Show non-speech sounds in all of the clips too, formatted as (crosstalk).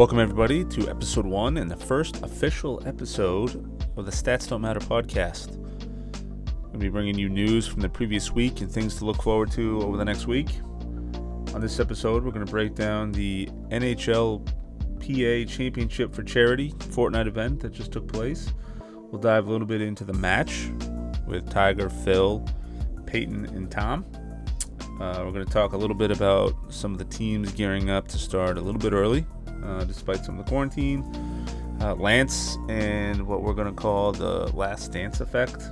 Welcome, everybody, to episode one and the first official episode of the Stats Don't Matter podcast. I'm going to be bringing you news from the previous week and things to look forward to over the next week. On this episode, we're going to break down the NHL PA Championship for Charity Fortnite event that just took place. We'll dive a little bit into the match with Tiger, Phil, Peyton, and Tom. Uh, we're going to talk a little bit about some of the teams gearing up to start a little bit early uh, despite some of the quarantine. Uh, Lance and what we're going to call the last dance effect.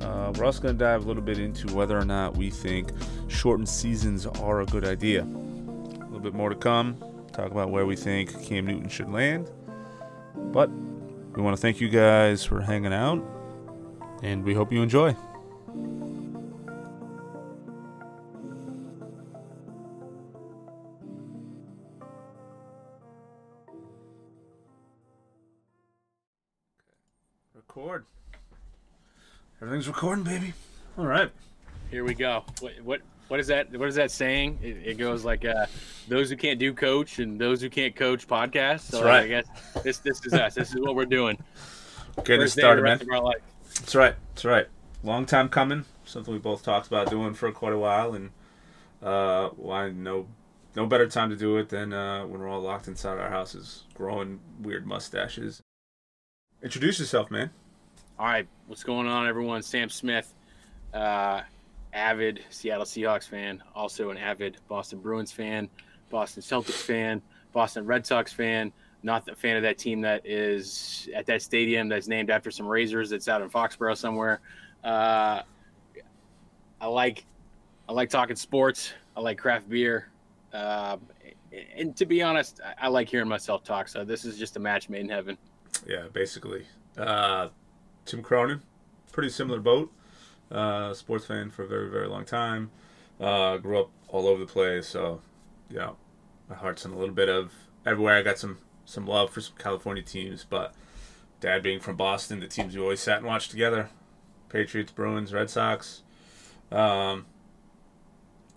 Uh, we're also going to dive a little bit into whether or not we think shortened seasons are a good idea. A little bit more to come. Talk about where we think Cam Newton should land. But we want to thank you guys for hanging out, and we hope you enjoy. Everything's recording, baby. All right. Here we go. What what what is that? What is that saying? It, it goes like, uh, "Those who can't do coach, and those who can't coach podcast." So That's right. I guess this this is us. This is what we're doing. Getting First started, man. rest of our life. That's right. That's right. Long time coming. Something we both talked about doing for quite a while, and uh, why no no better time to do it than uh, when we're all locked inside our houses, growing weird mustaches. Introduce yourself, man. All right, what's going on, everyone? Sam Smith, uh, avid Seattle Seahawks fan, also an avid Boston Bruins fan, Boston Celtics fan, Boston Red Sox fan. Not a fan of that team that is at that stadium that's named after some razors that's out in Foxborough somewhere. Uh, I like, I like talking sports. I like craft beer. Uh, and to be honest, I, like hearing myself talk. So this is just a match made in heaven. Yeah, basically. Uh, Tim Cronin, pretty similar boat. Uh, sports fan for a very, very long time. Uh, grew up all over the place, so yeah, my heart's in a little bit of everywhere. I got some some love for some California teams, but dad being from Boston, the teams we always sat and watched together: Patriots, Bruins, Red Sox. Um,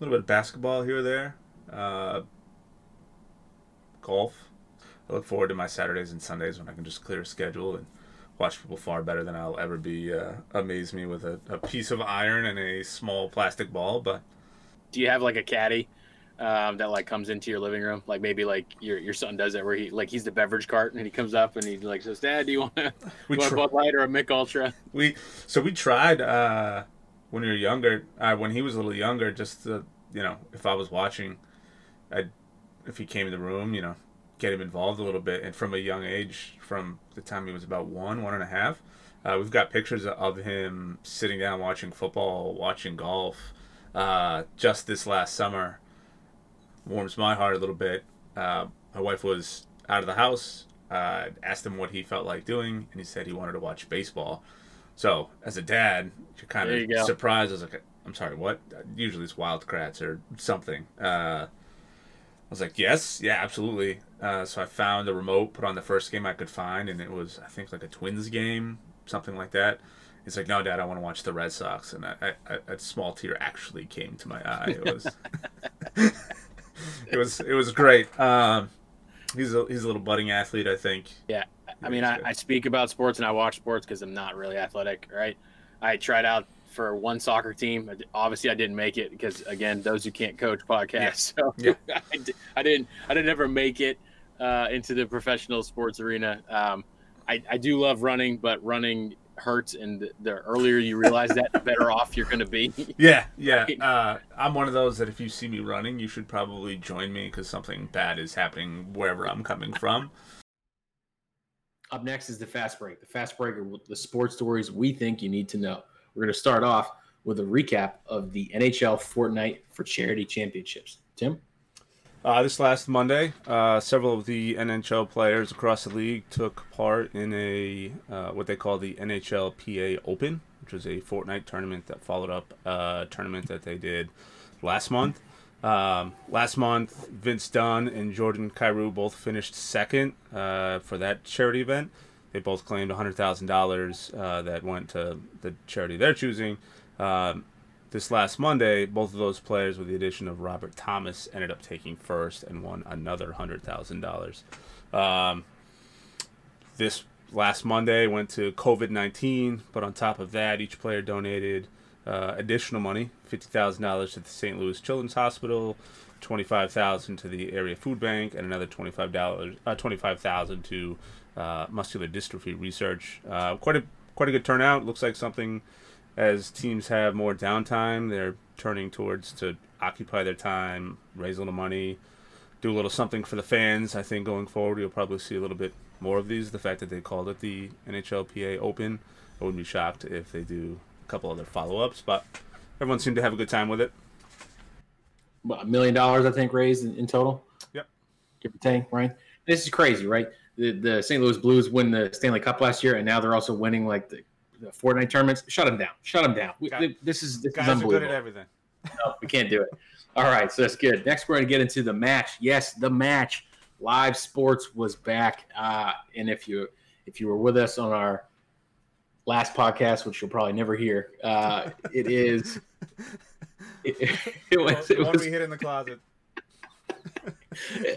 a little bit of basketball here or there. Uh, golf. I look forward to my Saturdays and Sundays when I can just clear a schedule and watch people far better than I'll ever be. Uh, amaze me with a, a piece of iron and a small plastic ball, but do you have like a caddy um, that like comes into your living room? Like maybe like your your son does it where he like he's the beverage cart and he comes up and he like says, "Dad, do you want (laughs) want tr- a Bud Light or a Mich Ultra?" we so we tried uh, when we were younger. Uh, when he was a little younger, just to, you know, if I was watching, I if he came in the room, you know, get him involved a little bit. And from a young age, from the time he was about one, one and a half, uh, we've got pictures of him sitting down watching football, watching golf. Uh, just this last summer, warms my heart a little bit. Uh, my wife was out of the house. Uh, asked him what he felt like doing, and he said he wanted to watch baseball. So, as a dad, you're kind There of go. surprised. I was like, I'm sorry, what? Usually it's Wild Kratts or something. Uh, I was like, yes, yeah, absolutely. Uh, so I found a remote, put on the first game I could find, and it was, I think, like a Twins game, something like that. He's like, no, Dad, I want to watch the Red Sox, and I, I, a small tear actually came to my eye. It was, (laughs) (laughs) it was, it was great. Um, he's a he's a little budding athlete, I think. Yeah, I mean, I. I speak about sports and I watch sports because I'm not really athletic, right? I tried out for one soccer team. Obviously, I didn't make it because, again, those who can't coach podcast. So Yeah. (laughs) I, I didn't. I didn't ever make it uh, into the professional sports arena. Um, I, I do love running, but running hurts, and the, the earlier you realize that, the better off you're going to be. (laughs) Yeah, yeah. Uh, I'm one of those that if you see me running, you should probably join me because something bad is happening wherever I'm coming from. Up next is the fast break. The fast break are the sports stories we think you need to know. We're going to start off with a recap of the NHL Fortnite for Charity Championships. Tim? Uh, this last Monday, uh, several of the NHL players across the league took part in a uh, what they call the NHL PA Open, which was a Fortnite tournament that followed up a tournament that they did last month. Um, last month, Vince Dunn and Jordan Kyrou both finished second uh, for that charity event. They both claimed $100,000 uh, that went to the charity they're choosing. Um, this last Monday, both of those players, with the addition of Robert Thomas, ended up taking first and won another hundred thousand dollars. Um, this last Monday went to COVID 19, but on top of that, each player donated uh, additional money $50,000 to the St. Louis Children's Hospital, 25000 to the area food bank, and another $25, uh, 25000 to uh, muscular dystrophy research. Uh, quite a quite a good turnout. Looks like something as teams have more downtime, they're turning towards to occupy their time, raise a little money, do a little something for the fans. I think going forward, you'll probably see a little bit more of these. The fact that they called it the NHLPA Open, I wouldn't be shocked if they do a couple other follow ups, but everyone seemed to have a good time with it. A million dollars, I think, raised in, in total. Yep. Give or take, right? This is crazy, right? The, the St. Louis Blues win the Stanley Cup last year, and now they're also winning like the, the Fortnite tournaments. Shut them down. Shut them down. We, this is this Guys is are good at everything. No, we can't do it. All right, so that's good. Next, we're going to get into the match. Yes, the match. Live sports was back, uh, and if you if you were with us on our last podcast, which you'll probably never hear, uh, it is. (laughs) It, it was. It was hid in the closet. (laughs)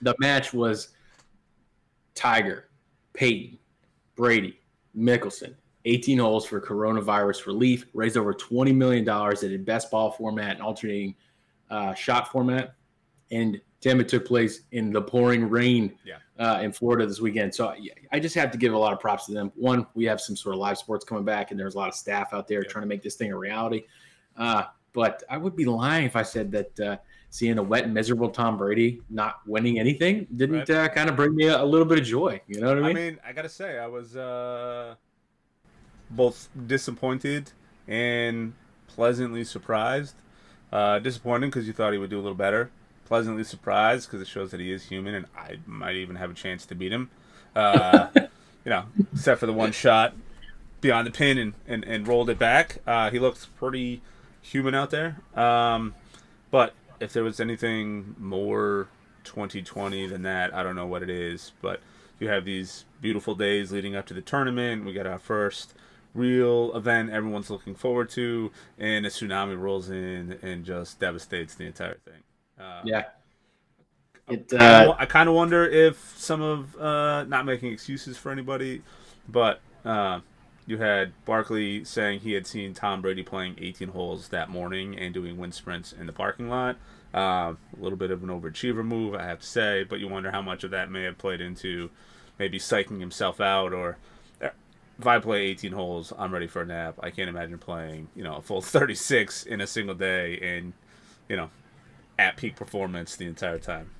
the match was Tiger, Peyton, Brady, Mickelson, 18 holes for coronavirus relief, raised over $20 million in a best ball format and alternating uh, shot format. And Tim, it took place in the pouring rain Yeah. uh, in Florida this weekend. So I- I just have to give a lot of props to them. One, we have some sort of live sports coming back, and there's a lot of staff out there Yeah. trying to make this thing a reality. Uh, but I would be lying if I said that uh, seeing a wet and miserable Tom Brady not winning anything didn't Right. uh, kind of bring me a, a little bit of joy. You know what I mean? I mean? I gotta say, I was uh, both disappointed and pleasantly surprised. Uh, disappointed because you thought he would do a little better. Pleasantly surprised because it shows that he is human, and I might even have a chance to beat him. Uh, (laughs) you know, except for the one shot beyond the pin and, and, and rolled it back. Uh, he looks pretty human out there. Um, but if there was anything more 2020 than that, I don't know what it is. But you have these beautiful days leading up to the tournament. We got our first real event everyone's looking forward to, and a tsunami rolls in and just devastates the entire thing. Uh, yeah. It, uh, I kind of wonder if some of uh, not making excuses for anybody, but uh, you had Barkley saying he had seen Tom Brady playing 18 holes that morning and doing wind sprints in the parking lot. Uh, a little bit of an overachiever move, I have to say, but you wonder how much of that may have played into maybe psyching himself out or. uh, If I play 18 holes, I'm ready for a nap. I can't imagine playing, you know, a full (laughs) 36 in a single day and, you know, at peak performance the entire time.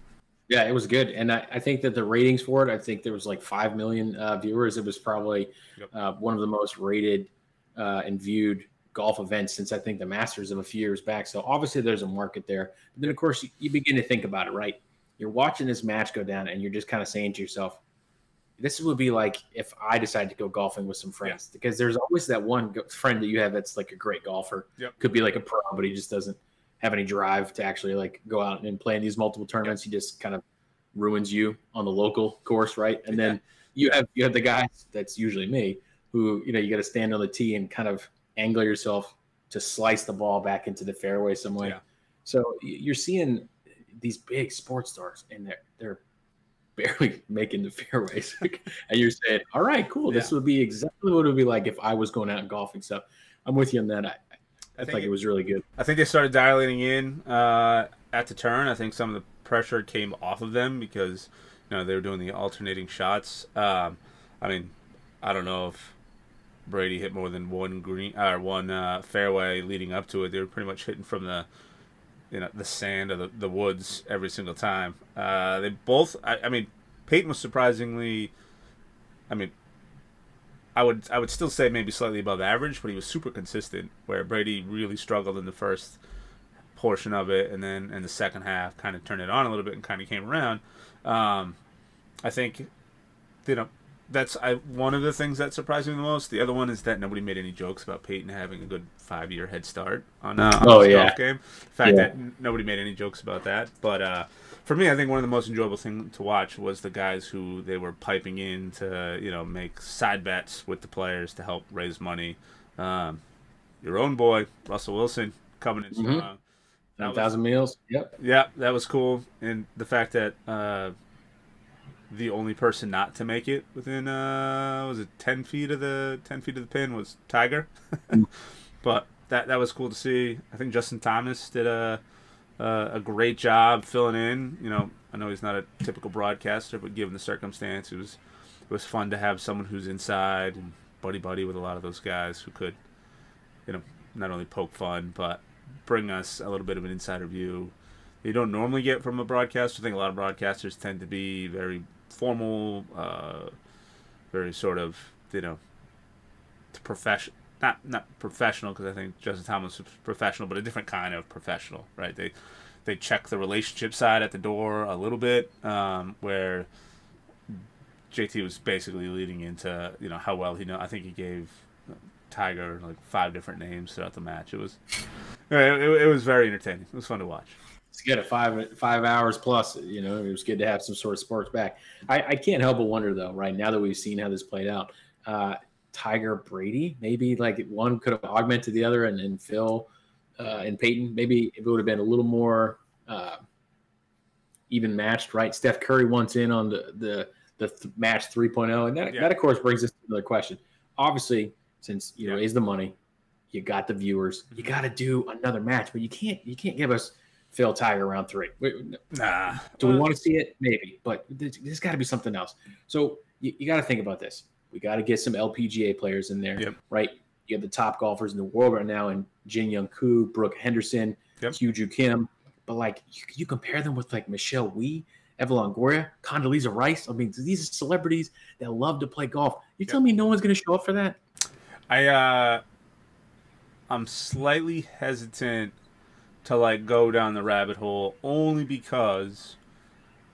Yeah, it was good, and I, I think that the ratings for it, I think there was like five million uh, viewers. It was probably Yep. uh, one of the most rated uh, and viewed golf events since I think the Masters of a few years back. So obviously there's a market there. But then of course you, you begin to think about it, right? You're watching this match go down, and you're just kind of saying to yourself, "This would be like if I decided to go golfing with some friends." Because there's always that one friend that you have that's like a great golfer. Yep. Could be like a pro, but he just doesn't have any drive to actually like go out and play in these multiple tournaments. He just kind of ruins you on the local course, right? And then you have you have the guys that's usually me who you know you got to stand on the tee and kind of angle yourself to slice the ball back into the fairway some way. Yeah. So you're seeing these big sports stars and they're they're barely (laughs) making the fairways, (laughs) and you're saying, "All right, cool. This would be exactly what it would be like if I was going out and golfing." So I'm with you on that. I, I, think think it- it was really good. I think they started dialing in uh, at the turn. I think some of the pressure came off of them because you know they were doing the alternating shots. Um, I mean, I don't know if Brady hit more than one green or one uh, fairway leading up to it. They were pretty much hitting from the you know the sand or the, the woods every single time. Uh, they both. I, I mean, Peyton was surprisingly. I mean, I would I would still say maybe slightly above average, but he was super consistent. Where Brady really struggled in the first portion of it, and then in the second half, kind of turned it on a little bit and kind of came around. Um, I think, you know, that's I one of the things that surprised me the most. The other one is that nobody made any jokes about Peyton having a good five year head start on, uh, on Oh, yeah. golf game. The fact Yeah. that n- nobody made any jokes about that, but uh, for me, I think one of the most enjoyable things to watch was the guys who they were piping in to, you know, make side bets with the players to help raise money. Um, your own boy, Russell Wilson, coming in Mhm. strong. That Nine thousand meals. Yep. Yeah, that was cool, and the fact that uh, the only person not to make it within uh was it ten feet of the ten feet of the pin was Tiger, (laughs) but that that was cool to see. I think Justin Thomas did a a, a great job filling in. You know, I know he's not a typical broadcaster, but given the circumstance, it was it was fun to have someone who's inside and buddy buddy with a lot of those guys who could, you know, not only poke fun but bring us a little bit of an insider view you don't normally get from a broadcaster. I think a lot of broadcasters tend to be very formal, uh, very sort of you know, professional. Not not professional because I think Justin Thomas is professional, but a different kind of professional, right? They they check the relationship side at the door a little bit, um, where JT was basically leading into you know how well he know. I think he gave Tiger like five different names throughout the match. It was it, it, was very entertaining. It was fun to watch it's good at five five hours plus. You know, it was good to have some sort of sparks back. I, I can't help but wonder though, right now that we've seen how this played out, uh, Tiger Brady, maybe like one could have augmented the other, and, and Phil uh, and Peyton, maybe it would have been a little more uh, even matched, right? Steph Curry wants in on the the the th- match 3.0, and that, yeah. that of course brings us to another question. Obviously, since you know yeah. is the money, you got the viewers, you got to do another match, but you can't you can't give us Phil Tiger round three. Nah. Do we want to see it? Maybe, but there's got to be something else. So you, you got to think about this. We got to get some LPGA players in there, yep. right? You have the top golfers in the world right now, and Jin Young Ko, Brooke Henderson, yep. Hyo Joo Kim. But like, you, you, compare them with like Michelle Wie, Evan Longoria, Condoleezza Rice. I mean, these are celebrities that love to play golf. You yep. tell me no one's going to show up for that? I uh, I'm slightly hesitant to like go down the rabbit hole only because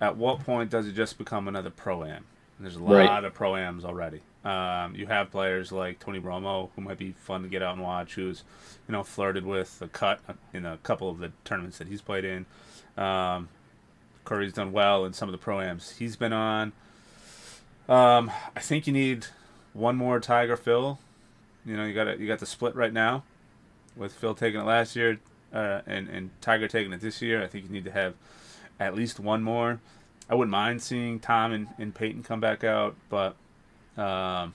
at what point does it just become another pro am? There's a lot right. of pro ams already. Um, you have players like Tony Romo, who might be fun to get out and watch, who's you know flirted with a cut in a couple of the tournaments that he's played in. Um, Curry's done well in some of the pro ams he's been on. Um, I think you need one more Tiger Phil. You know, you got you got the split right now, with Phil taking it last year, uh, and and Tiger taking it this year. I think you need to have at least one more. I wouldn't mind seeing Tom and, and Peyton come back out, but um,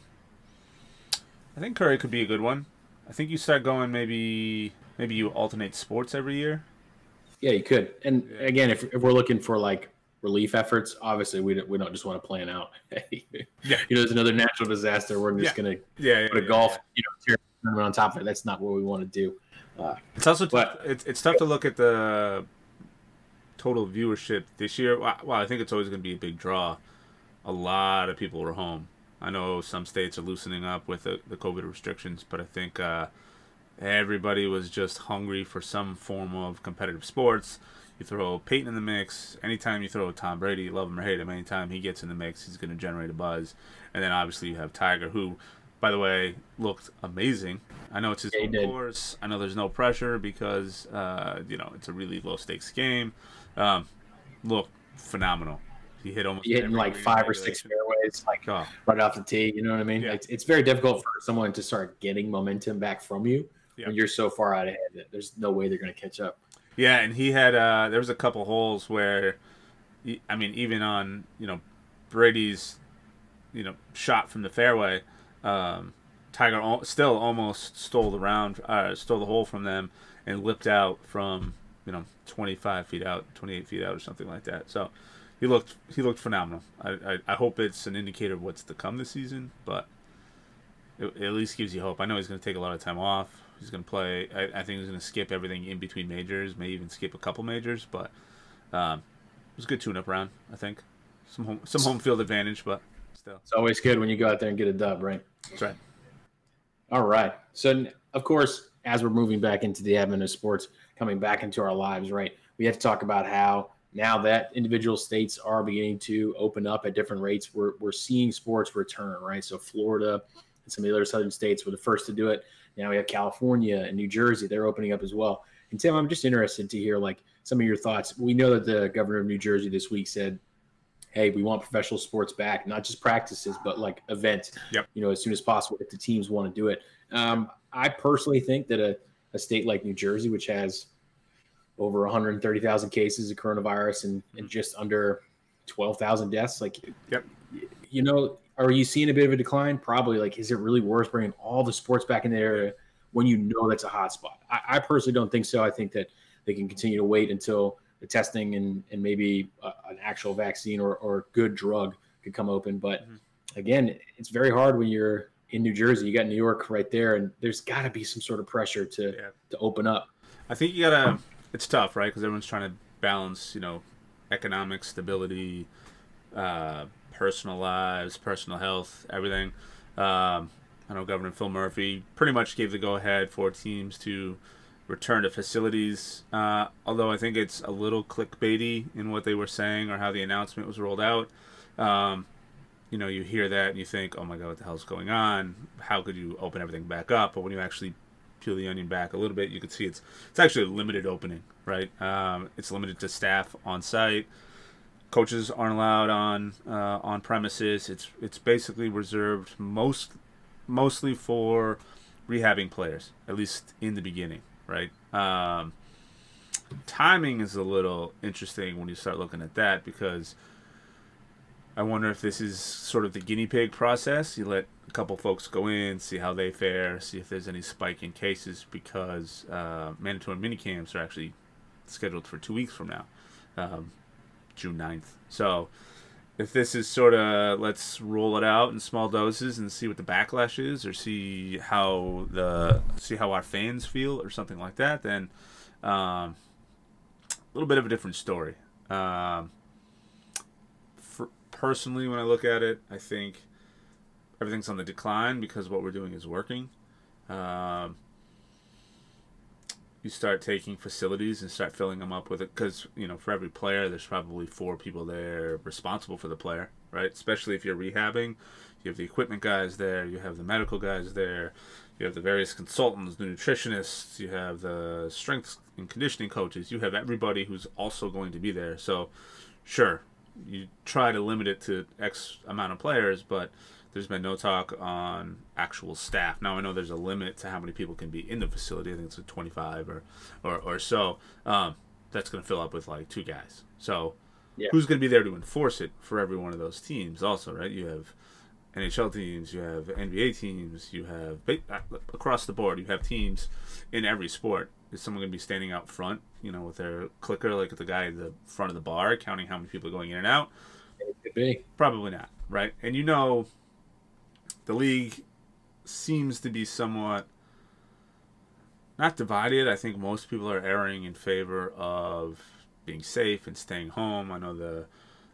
I think Curry could be a good one. I think you start going maybe maybe you alternate sports every year. Yeah, you could. And yeah. again, if, if we're looking for like relief efforts, obviously we don't, we don't just want to plan out. (laughs) yeah. You know, there's another natural disaster. We're just yeah. gonna yeah, yeah put a golf, you know, tournament on top of it. That's not what we want to do. Uh, it's also but, it's it's tough to look at the total viewership this year. Well, I think it's always going to be a big draw. A lot of people were home. I know some states are loosening up with the, the COVID restrictions, but I think uh, everybody was just hungry for some form of competitive sports. You throw Peyton in the mix. Anytime you throw Tom Brady, love him or hate him, anytime he gets in the mix, he's going to generate a buzz. And then obviously you have Tiger, who by the way, looked amazing. I know it's his yeah, home course. I know there's no pressure because uh, you know it's a really low stakes game. Um, look phenomenal. He hit almost. He hitting like five or six fairways, like oh. right off the tee. You know what I mean? Yeah. It's, it's very difficult for someone to start getting momentum back from you yep. when you're so far out ahead that there's no way they're going to catch up. Yeah, and he had uh, there was a couple holes where, he, I mean, even on you know Brady's, you know, shot from the fairway um, Tiger al- still almost stole the round, uh, stole the hole from them, and lipped out from you know 25 feet out, 28 feet out, or something like that. So he looked he looked phenomenal. I, I, I hope it's an indicator of what's to come this season, but it, it at least gives you hope. I know he's going to take a lot of time off. He's going to play. I, I think he's going to skip everything in between majors, may even skip a couple majors, but um, it was a good tune-up round. I think some home some home field advantage, but still, it's always good when you go out there and get a dub, right? That's right. All right. So, of course, as we're moving back into the admin of sports, coming back into our lives, right? We have to talk about how now that individual states are beginning to open up at different rates, we're, we're seeing sports return, right? So, Florida and some of the other southern states were the first to do it. Now we have California and New Jersey; they're opening up as well. And Tim, I'm just interested to hear like some of your thoughts. We know that the governor of New Jersey this week said hey, we want professional sports back, not just practices, but like events. Yep. You know, as soon as possible if the teams want to do it. Um, I personally think that a, a state like New Jersey, which has over 130,000 cases of coronavirus and, and just under twelve thousand deaths. Like, yep. You know, are you seeing a bit of a decline? Probably. Like, is it really worth bringing all the sports back in the area when you know that's a hot spot? I, I personally don't think so. I think that they can continue to wait until the testing and and maybe a, an actual vaccine or or good drug could come open. But mm-hmm. again, it's very hard when you're in New Jersey. You got New York right there, and there's got to be some sort of pressure to yeah. to open up. I think you gotta. It's tough, right? Because everyone's trying to balance, you know, economic stability, uh, personal lives, personal health, everything. Um, I know Governor Phil Murphy pretty much gave the go ahead for teams to return to facilities. Uh, although I think it's a little clickbaity in what they were saying or how the announcement was rolled out. Um, you know, you hear that and you think, oh my God, what the hell's going on? How could you open everything back up? But when you actually peel the onion back a little bit, you can see it's it's actually a limited opening, right? Um, it's limited to staff on site. Coaches aren't allowed on uh, on premises. It's it's basically reserved most mostly for rehabbing players, at least in the beginning, right? Um, timing is a little interesting when you start looking at that because I wonder if this is sort of the guinea pig process. You let couple folks go in, see how they fare, see if there's any spike in cases because uh, mandatory minicamps are actually scheduled for two weeks from now, um, June 9th. So if this is sort of let's roll it out in small doses and see what the backlash is or see how the see how our fans feel or something like that then um, a little bit of a different story um, for, personally when i look at it i think everything's on the decline because what we're doing is working. Um, you start taking facilities and start filling them up with it because you know for every player there's probably four people there responsible for the player right? Especially if you're rehabbing you have the equipment guys there you have the medical guys there you have the various consultants the nutritionists you have the strength and conditioning coaches you have everybody who's also going to be there. So sure you try to limit it to x amount of players but there's been no talk on actual staff. Now I know there's a limit to how many people can be in the facility. I think it's like 25 or or, or so. Um, that's going to fill up with like two guys. So yeah. who's going to be there to enforce it for every one of those teams? Also, right? You have NHL teams, you have NBA teams, you have uh, across the board. You have teams in every sport. Is someone going to be standing out front, you know, with their clicker, like the guy at the front of the bar, counting how many people are going in and out? It could be. Probably not, right? And you know the league seems to be somewhat not divided. I think most people are erring in favor of being safe and staying home. I know the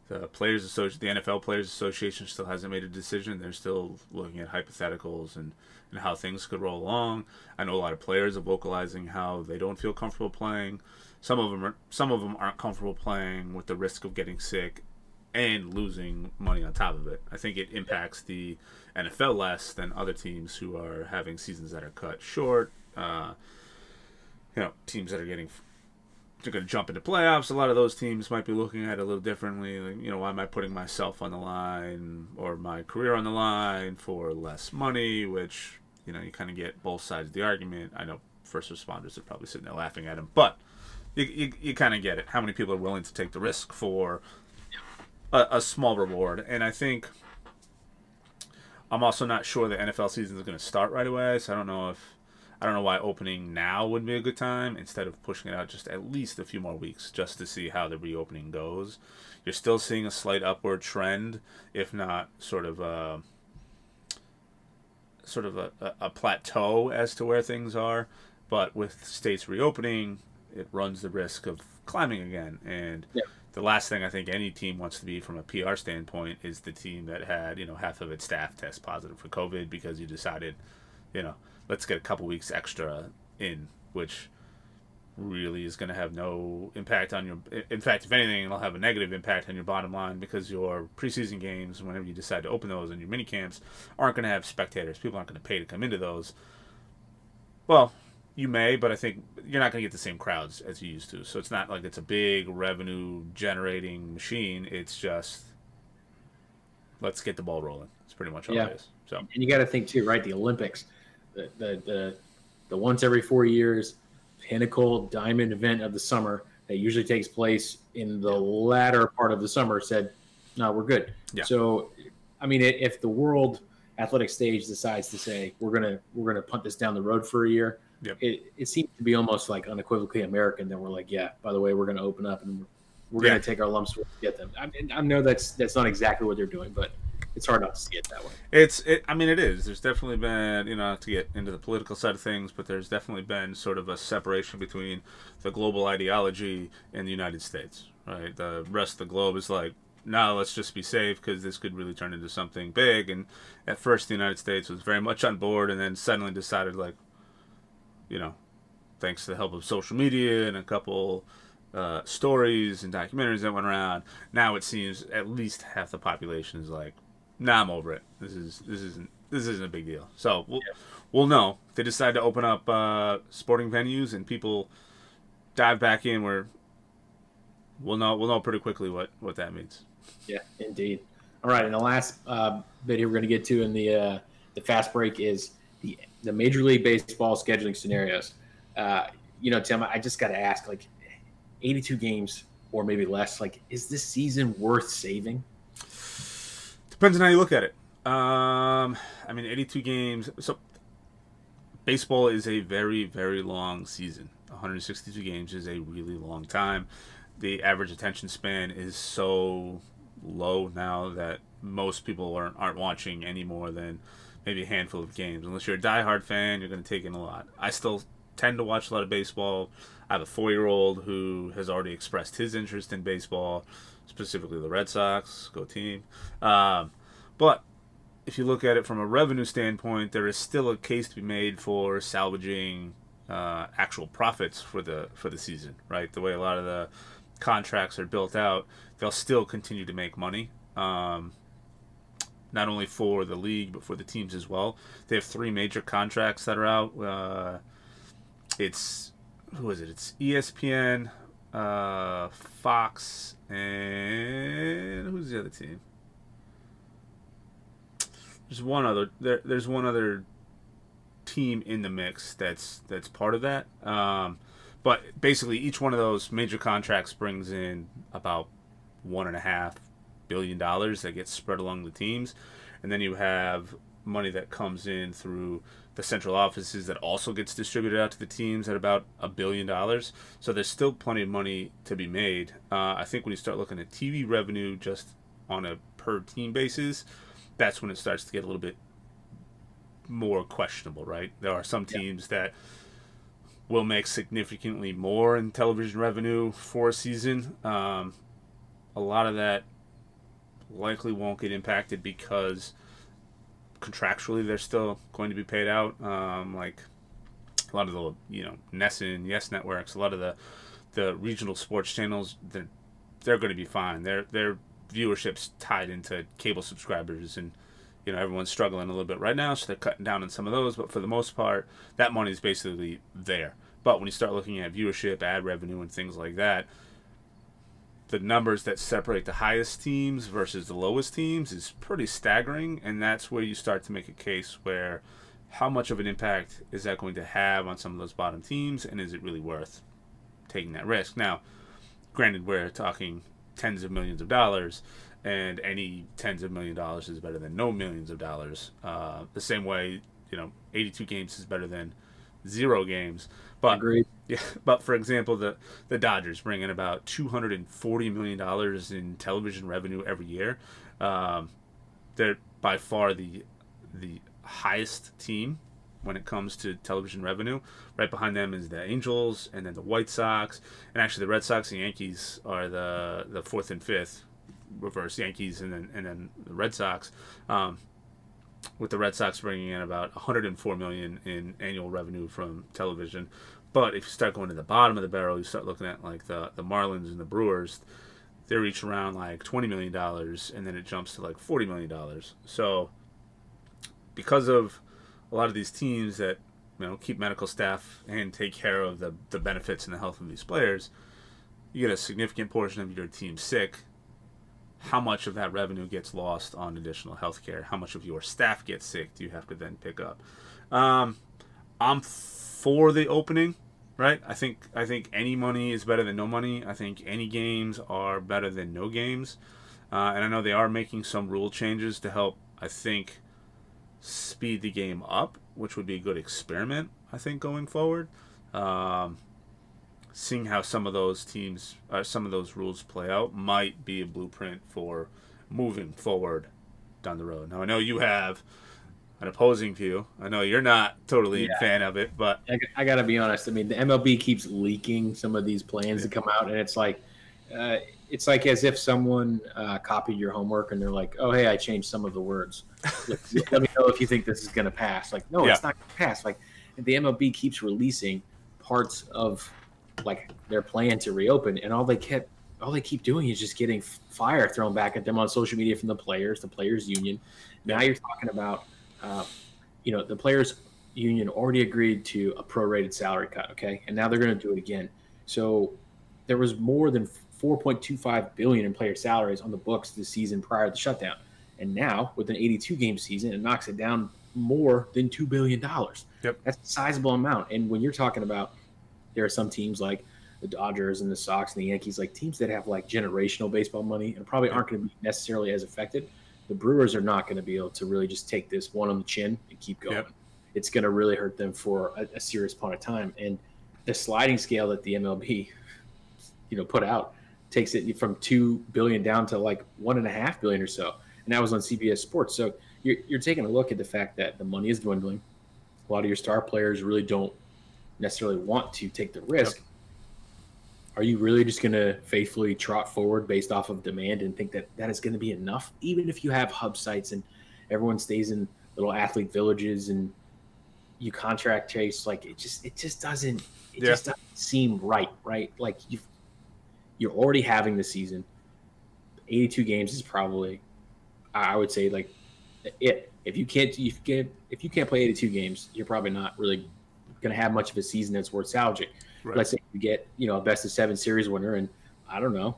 the players association, the NFL Players Association, still hasn't made a decision. They're still looking at hypotheticals and and how things could roll along. I know a lot of players are vocalizing how they don't feel comfortable playing. Some of them are, some of them aren't comfortable playing with the risk of getting sick and losing money on top of it. I think it impacts the NFL less than other teams who are having seasons that are cut short. Uh, you know, teams that are getting they're going to jump into playoffs. A lot of those teams might be looking at it a little differently. Like, you know, why am I putting myself on the line or my career on the line for less money? Which you know, you kind of get both sides of the argument. I know first responders are probably sitting there laughing at him, but you, you, you kind of get it. How many people are willing to take the risk for a, a small reward? And I think I'm also not sure the NFL season is going to start right away, so I don't know if I don't know why opening now would be a good time instead of pushing it out just at least a few more weeks just to see how the reopening goes. You're still seeing a slight upward trend, if not sort of a sort of a, a plateau as to where things are. But with states reopening, it runs the risk of climbing again, and yeah the last thing I think any team wants to be from a PR standpoint is the team that had you know half of its staff test positive for COVID because you decided, you know, let's get a couple weeks extra in, which really is going to have no impact on your. In fact, if anything, it'll have a negative impact on your bottom line because your preseason games, whenever you decide to open those, and your mini camps aren't going to have spectators. People aren't going to pay to come into those. Well, you may, but I think you're not going to get the same crowds as you used to. So it's not like it's a big revenue generating machine. It's just let's get the ball rolling. It's pretty much all yeah. it is. So and you got to think too, right? The Olympics, the, the the the once every four years pinnacle diamond event of the summer that usually takes place in the latter part of the summer. Said no, we're good. Yeah. So, I mean, if the world athletic stage decides to say we're gonna we're gonna punt this down the road for a year, Yep. it it seems to be almost like unequivocally American. That we're like, yeah, by the way, we're gonna open up and we're, Yeah. gonna take our lumps to get them. I mean, I know that's that's not exactly what they're doing, but it's hard not to see it that way. It's, it, I mean, it is. There's definitely been, you know, to get into the political side of things, but there's definitely been sort of a separation between the global ideology and the United States, right? The rest of the globe is like, no, let's just be safe because this could really turn into something big. And at first, the United States was very much on board, and then suddenly decided, like, you know, thanks to the help of social media and a couple uh, stories and documentaries that went around, now it seems at least half the population is like, nah, I'm over it. This is this isn't this isn't a big deal. So we'll we'll know if they decide to open up uh, sporting venues and people dive back in. Where we'll know we'll know pretty quickly what what that means. Yeah, indeed. All right, and the last uh, bit here we're going to get to in the uh, the fast break is the the Major League Baseball scheduling scenarios. Uh, you know, Tim, I just got to ask, like, 82 games or maybe less. Like, is this season worth saving? Depends on how you look at it. Um, I mean, 82 games. So baseball is a very very long season. 162 games is a really long time. The average attention span is so low now that most people aren't, aren't watching any more than maybe a handful of games. Unless you're a diehard fan, you're going to take in a lot. I still tend to watch a lot of baseball. I have a four year old who has already expressed his interest in baseball, specifically the Red Sox. Go team. Um, but if you look at it from a revenue standpoint, there is still a case to be made for salvaging uh, actual profits for the for the season, right? The way a lot of the contracts are built out, they'll still continue to make money. Um, not only for the league but for the teams as well. They have three major contracts that are out. Uh, it's who is it? It's ESPN, uh, Fox, and who's the other team? There's one other. There, there's one other team in the mix that's that's part of that. Um, but basically, each one of those major contracts brings in about one and a half billion dollars that gets spread along the teams, and then you have money that comes in through the central offices that also gets distributed out to the teams at about a billion dollars. So there's still plenty of money to be made. Uh, I think when you start looking at TV revenue just on a per team basis, that's when it starts to get a little bit more questionable, right? There are some teams that will make significantly more in television revenue for a season. Um, a lot of that likely won't get impacted because contractually they're still going to be paid out. Um, like a lot of the you know NESN, Yes networks, a lot of the the regional sports channels, they're they're going to be fine. Their their viewership's tied into cable subscribers and you know everyone's struggling a little bit right now so they're cutting down on some of those but for the most part that money is basically there but when you start looking at viewership ad revenue and things like that the numbers that separate the highest teams versus the lowest teams is pretty staggering and that's where you start to make a case where how much of an impact is that going to have on some of those bottom teams and is it really worth taking that risk? Now granted we're talking tens of millions of dollars and any tens of million dollars is better than no millions of dollars. Uh, the same way you know 82 games is better than zero games but Agreed. (laughs) yeah, but for example, the the Dodgers bring in about two hundred and forty million dollars in television revenue every year. Um, they're by far the the highest team when it comes to television revenue. Right behind them is the Angels, and then the White Sox, and actually the Red Sox and Yankees are the the fourth and fifth, reverse Yankees, and then and then the Red Sox. Um, with the Red Sox bringing in about 104 million in annual revenue from television. But if you start going to the bottom of the barrel, you start looking at like the the Marlins and the Brewers. They're each around like 20 million dollars, and then it jumps to like 40 million dollars. So because of a lot of these teams that you know keep medical staff and take care of the the benefits and the health of these players, you get a significant portion of your team sick how much of that revenue gets lost on additional health care? How much of your staff gets sick do you have to then pick up? Um, I'm for the opening, right? I think I think any money is better than no money. I think any games are better than no games. Uh, and I know they are making some rule changes to help, I think, speed the game up, which would be a good experiment, I think, going forward. Um, seeing how some of those teams, uh, some of those rules play out, might be a blueprint for moving forward down the road. Now, I know you have an opposing view. I know you're not totally Yeah. a fan of it, but I, I got to be honest. I mean, the MLB keeps leaking some of these plans to come out, and it's like, uh, it's like as if someone uh, copied your homework and they're like, "Oh, hey, I changed some of the words. Let, (laughs) let me know if you think this is going to pass." Like, no, Yeah. it's not going to pass. Like, the MLB keeps releasing parts of like their plan to reopen, and all they kept, all they keep doing is just getting fire thrown back at them on social media from the players, the players' union. Now you're talking about, uh, you know, the players' union already agreed to a prorated salary cut, okay, and now they're going to do it again. So there was more than 4.25 billion in player salaries on the books this season prior to the shutdown, and now with an 82 game season, it knocks it down more than two billion dollars. Yep. that's a sizable amount. And when you're talking about, there are some teams like the Dodgers and the Sox and the Yankees, like teams that have like generational baseball money and probably aren't going to be necessarily as affected. The Brewers are not going to be able to really just take this one on the chin and keep going. Yep. It's going to really hurt them for a, a serious point of time. And the sliding scale that the MLB, you know, put out takes it from two billion down to like one and a half billion or so, and that was on CBS Sports. So you're, you're taking a look at the fact that the money is dwindling. A lot of your star players really don't necessarily want to take the risk. Are you really just going to faithfully trot forward based off of demand and think that that is going to be enough? Even if you have hub sites and everyone stays in little athlete villages and you contract chase, like it just it just doesn't it Yeah. just doesn't seem right, right? Like you you're already having the season. 82 games is probably I would say like it. If you can't if you can't if you can't play 82 games, you're probably not really going to have much of a season that's worth salvaging. Right. Let's say you get you know a best of seven series winner, and I don't know,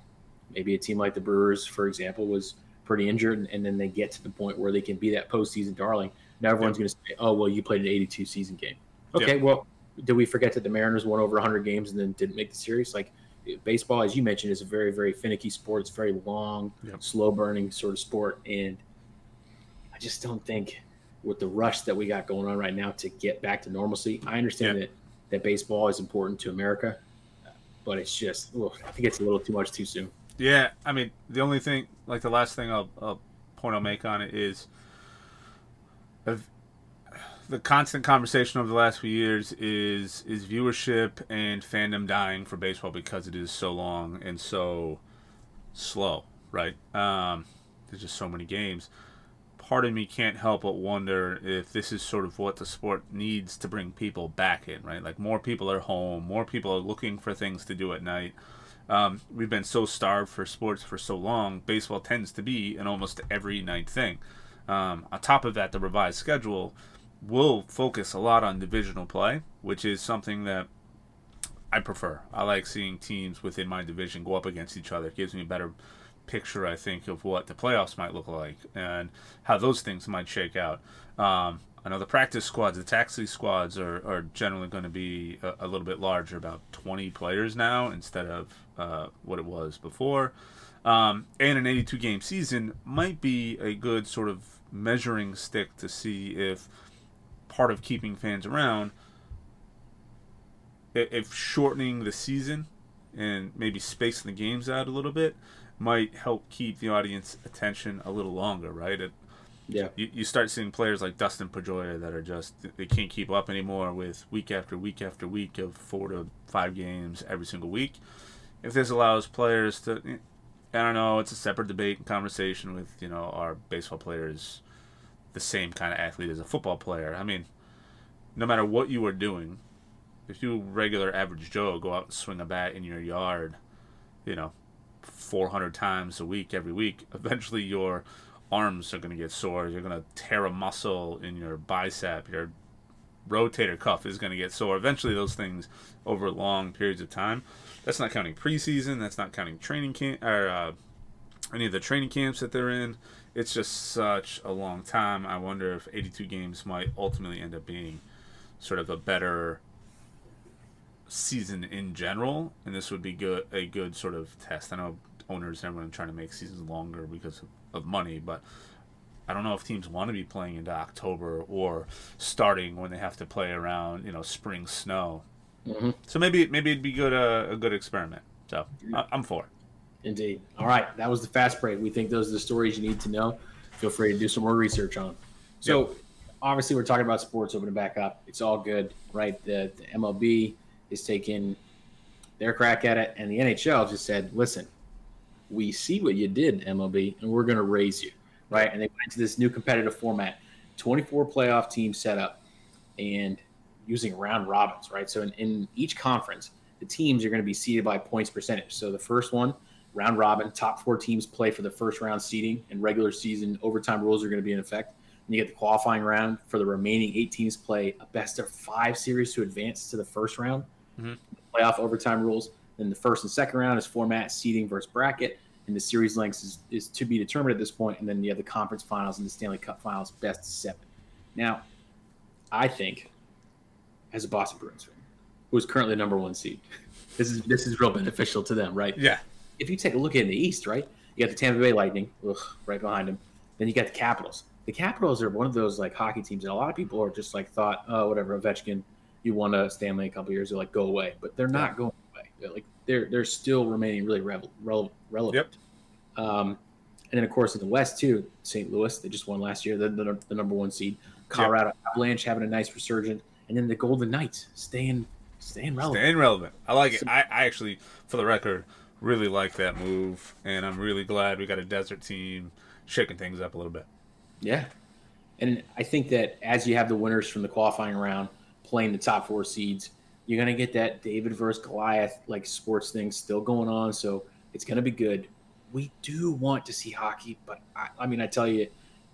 maybe a team like the Brewers, for example, was pretty injured, and, and then they get to the point where they can be that postseason darling. Now everyone's going to say, "Oh, well, you played an 82 season game." Okay, well, did we forget that the Mariners won over 100 games and then didn't make the series? Like baseball, as you mentioned, is a very very finicky sport. It's very long, Yep. slow burning sort of sport, and I just don't think with the rush that we got going on right now to get back to normalcy. I understand Yep. that that baseball is important to America, but it's just ugh, I think it's a little too much too soon. Yeah, I mean, the only thing, like the last thing I'll, I'll point I'll make on it is, the constant conversation over the last few years is is viewership and fandom dying for baseball because it is so long and so slow, right? Um, there's just so many games. Part of me can't help but wonder if this is sort of what the sport needs to bring people back in, right? Like more people are home, more people are looking for things to do at night. Um, we've been so starved for sports for so long. Baseball tends to be an almost every night thing. Um, on top of that, the revised schedule will focus a lot on divisional play, which is something that I prefer. I like seeing teams within my division go up against each other. It gives me a better picture, I think, of what the playoffs might look like and how those things might shake out. Um, I know the practice squads, the taxi squads are, are generally going to be a, a little bit larger, about 20 players now instead of uh, what it was before. Um, and an 82 game season might be a good sort of measuring stick to see if part of keeping fans around, if shortening the season and maybe spacing the games out a little bit might help keep the audience attention a little longer, right? It, Yeah. you, you start seeing players like Dustin Pedroia that are just they can't keep up anymore with week after week after week of four to five games every single week. If this allows players to, I don't know, it's a separate debate and conversation with you know our baseball players, the same kind of athlete as a football player. I mean, no matter what you are doing, if you regular average Joe go out and swing a bat in your yard, you know, 400 times a week every week, eventually your arms are going to get sore. You're going to tear a muscle in your bicep. Your rotator cuff is going to get sore. Eventually, those things over long periods of time. That's not counting preseason. That's not counting training camp or uh, any of the training camps that they're in. It's just such a long time. I wonder if 82 games might ultimately end up being sort of a better season in general, and this would be good a good sort of test. I know owners and everyone trying to make seasons longer because of, of money, but I don't know if teams want to be playing into October or starting when they have to play around, you know, spring snow. Mm-hmm. So maybe maybe it'd be good uh, a good experiment. So I, I'm for it. Indeed. All right, that was the fast break. We think those are the stories you need to know. Feel free to do some more research on. So, yep. obviously, we're talking about sports opening back up. It's all good, right? The, the MLB is taking their crack at it, and the NHL just said, "Listen, we see what you did, MLB, and we're going to raise you." Right? And they went into this new competitive format, 24 playoff team setup, and using round robins, right? So in, in each conference, the teams are going to be seeded by points percentage. So the first one round robin. Top four teams play for the first round seeding, and regular season overtime rules are going to be in effect. And you get the qualifying round for the remaining eight teams play a best of five series to advance to the first round. Mm-hmm. Playoff overtime rules. Then the first and second round is format seeding versus bracket, and the series lengths is, is to be determined at this point. And then you have the conference finals and the Stanley Cup finals, best of seven. Now, I think, as a Boston Bruins fan, who is currently number one seed, (laughs) this is this is real beneficial to them, right? Yeah if you take a look at in the East, right, you got the Tampa Bay Lightning, ugh, right behind them. Then you got the Capitals. The Capitals are one of those like hockey teams that a lot of people are just like thought, oh, whatever, Ovechkin, you won a Stanley a couple years, they're like go away, but they're not going away. They're like they're they're still remaining really revel, relevant. Yep. Um, and then of course in the West too, St. Louis, they just won last year, the, the, the number one seed. Colorado yep. Avalanche having a nice resurgence, and then the Golden Knights staying staying relevant. Staying relevant. I like it. I, I actually, for the record, really like that move, and I'm really glad we got a desert team shaking things up a little bit. Yeah, and I think that as you have the winners from the qualifying round playing the top four seeds, you're gonna get that David versus Goliath like sports thing still going on. So it's gonna be good. We do want to see hockey, but I, I mean, I tell you,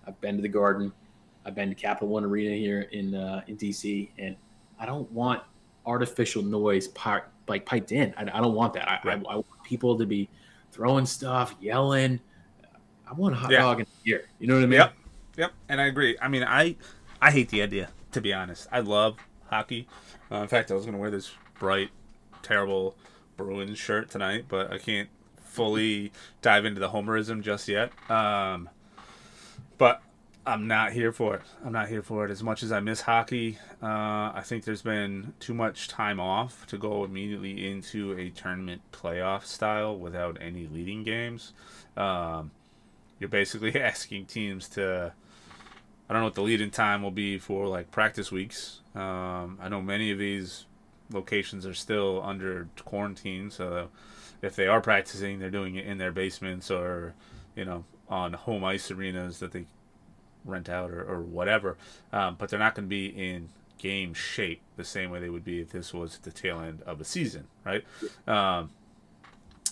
I've been to the Garden, I've been to Capital One Arena here in uh, in DC, and I don't want artificial noise like piped in. I, I don't want that. I, right. I, I, want people to be throwing stuff, yelling. I want a hot yeah. dog in here. You know what I mean? Yep. Yep. And I agree. I mean, I I hate the idea to be honest. I love hockey. Uh, in fact, I was going to wear this bright, terrible Bruins shirt tonight, but I can't fully dive into the homerism just yet. Um, but I'm not here for it. I'm not here for it. As much as I miss hockey, uh, I think there's been too much time off to go immediately into a tournament playoff style without any leading games. Um, you're basically (laughs) asking teams to. I don't know what the lead in time will be for like practice weeks. Um, I know many of these locations are still under quarantine, so if they are practicing, they're doing it in their basements or, you know, on home ice arenas that they rent out or, or whatever, um, but they're not going to be in game shape the same way they would be if this was the tail end of a season, right? Um,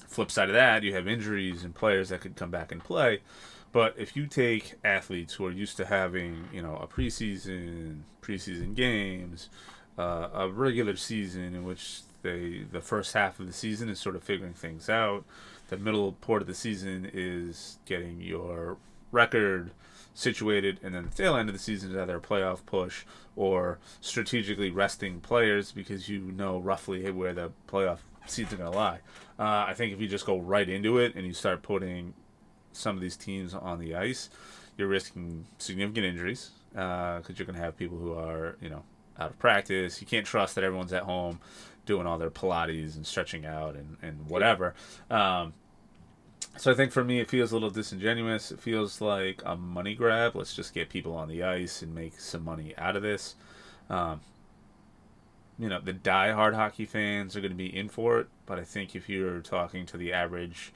flip side of that, you have injuries and players that could come back and play. But if you take athletes who are used to having, you know, a preseason, preseason games, uh, a regular season in which they the first half of the season is sort of figuring things out, the middle part of the season is getting your record situated, and then the tail end of the season is either a playoff push or strategically resting players because you know roughly where the playoff seeds are going to lie. Uh, I think if you just go right into it and you start putting some of these teams on the ice, you're risking significant injuries because uh, you're going to have people who are, you know, out of practice. You can't trust that everyone's at home doing all their Pilates and stretching out and, and whatever. Um, so I think for me, it feels a little disingenuous. It feels like a money grab. Let's just get people on the ice and make some money out of this. Um, you know, the die-hard hockey fans are going to be in for it, but I think if you're talking to the average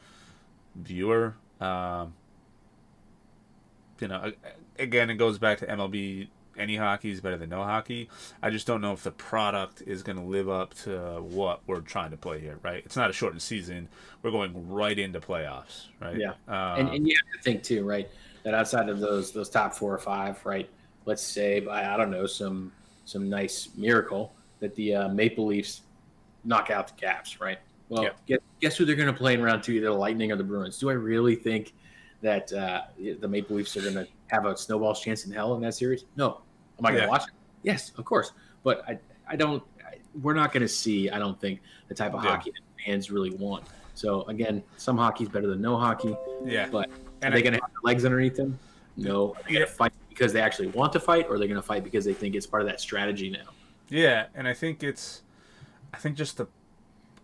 viewer, um, you know, again, it goes back to MLB any hockey is better than no hockey. I just don't know if the product is going to live up to what we're trying to play here, right? It's not a shortened season. We're going right into playoffs, right? Yeah. Um, and, and you have to think too, right? That outside of those those top four or five, right? Let's say by I don't know some some nice miracle that the uh, Maple Leafs knock out the Caps, right? Well, yeah. guess, guess who they're going to play in round two? Either the Lightning or the Bruins. Do I really think that uh, the Maple Leafs are going to have a snowball's chance in hell in that series? No. Am I going to yeah. watch it? Yes, of course. But I, I don't. I, we're not going to see. I don't think the type of yeah. hockey that fans really want. So again, some hockey's better than no hockey. Yeah. But And are they going to have their legs underneath them? No. Are they Yeah. going to fight because they actually want to fight, or they're they going to fight because they think it's part of that strategy now? Yeah, and I think it's, I think just the,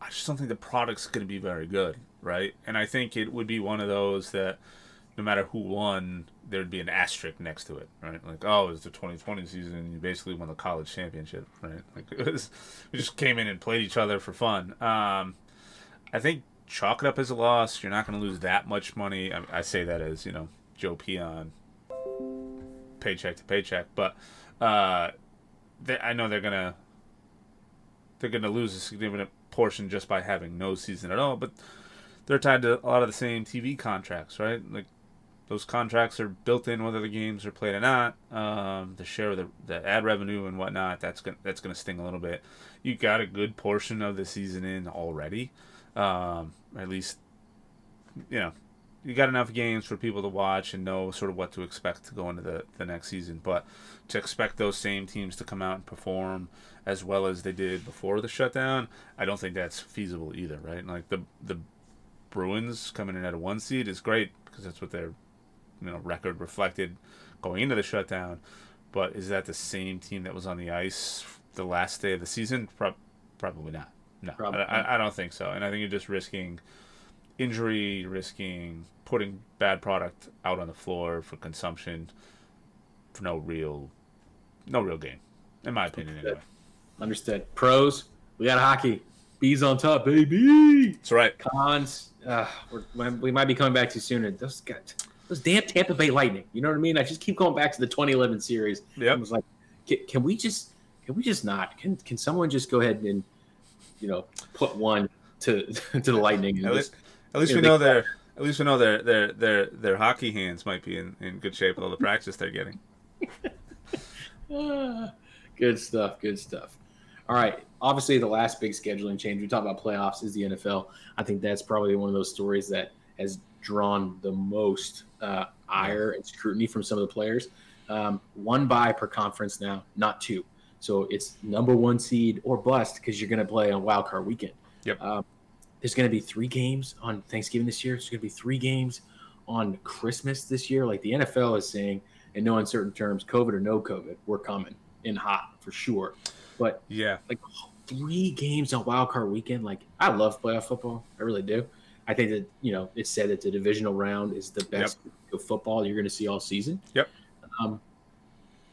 I just don't think the product's going to be very good, right? And I think it would be one of those that, no matter who won, there'd be an asterisk next to it, right? Like, oh, it's the 2020 season. You basically won the college championship, right? (laughs) Like, it was, we just came in and played each other for fun. Um, I think chalk it up as a loss. You're not going to lose that much money. I, I say that as you know Joe Peon, paycheck to paycheck, but uh, they, I know they're gonna they're gonna lose a significant portion just by having no season at all. But they're tied to a lot of the same TV contracts, right? Like those contracts are built in whether the games are played or not. Um, the share of the, the ad revenue and whatnot that's gonna that's gonna sting a little bit. You got a good portion of the season in already, um, at least you know you got enough games for people to watch and know sort of what to expect to go into the, the next season. But to expect those same teams to come out and perform as well as they did before the shutdown, I don't think that's feasible either, right? Like the the Bruins coming in at a one seed is great because that's what their you know record reflected going into the shutdown. But is that the same team that was on the ice the last day of the season? Pro- probably not. No, Probably I, I, I don't think so. And I think you're just risking injury, risking putting bad product out on the floor for consumption for no real, no real gain, in my opinion. Anyway, Understood. Pros, we got hockey. Bees on top, baby. that's right. Cons, uh, we're, we might be coming back too soon. And those got those damn Tampa Bay Lightning. You know what I mean? I just keep going back to the 2011 series. Yeah. I was like, can, can we just, can we just not? Can can someone just go ahead and, you know, put one to (laughs) to the Lightning? And just, at least we know their, at least we know their their their their hockey hands might be in, in good shape with all the practice they're getting. (laughs) Good stuff. Good stuff. All right. Obviously, the last big scheduling change we talk about playoffs is the NFL. I think that's probably one of those stories that has drawn the most uh, ire and scrutiny from some of the players. Um, one bye per conference now, not two. So it's number one seed or bust because you're going to play on wild card weekend. Yep. Um, there's going to be three games on Thanksgiving this year. There's going to be three games on Christmas this year. Like the NFL is saying, in no uncertain terms, COVID or no COVID, we're coming in hot for sure. But Yeah, like three games on wild card weekend, like I love playoff football. I really do. I think that you know it's said that the divisional round is the best of football you're going to see all season. Yep. Um,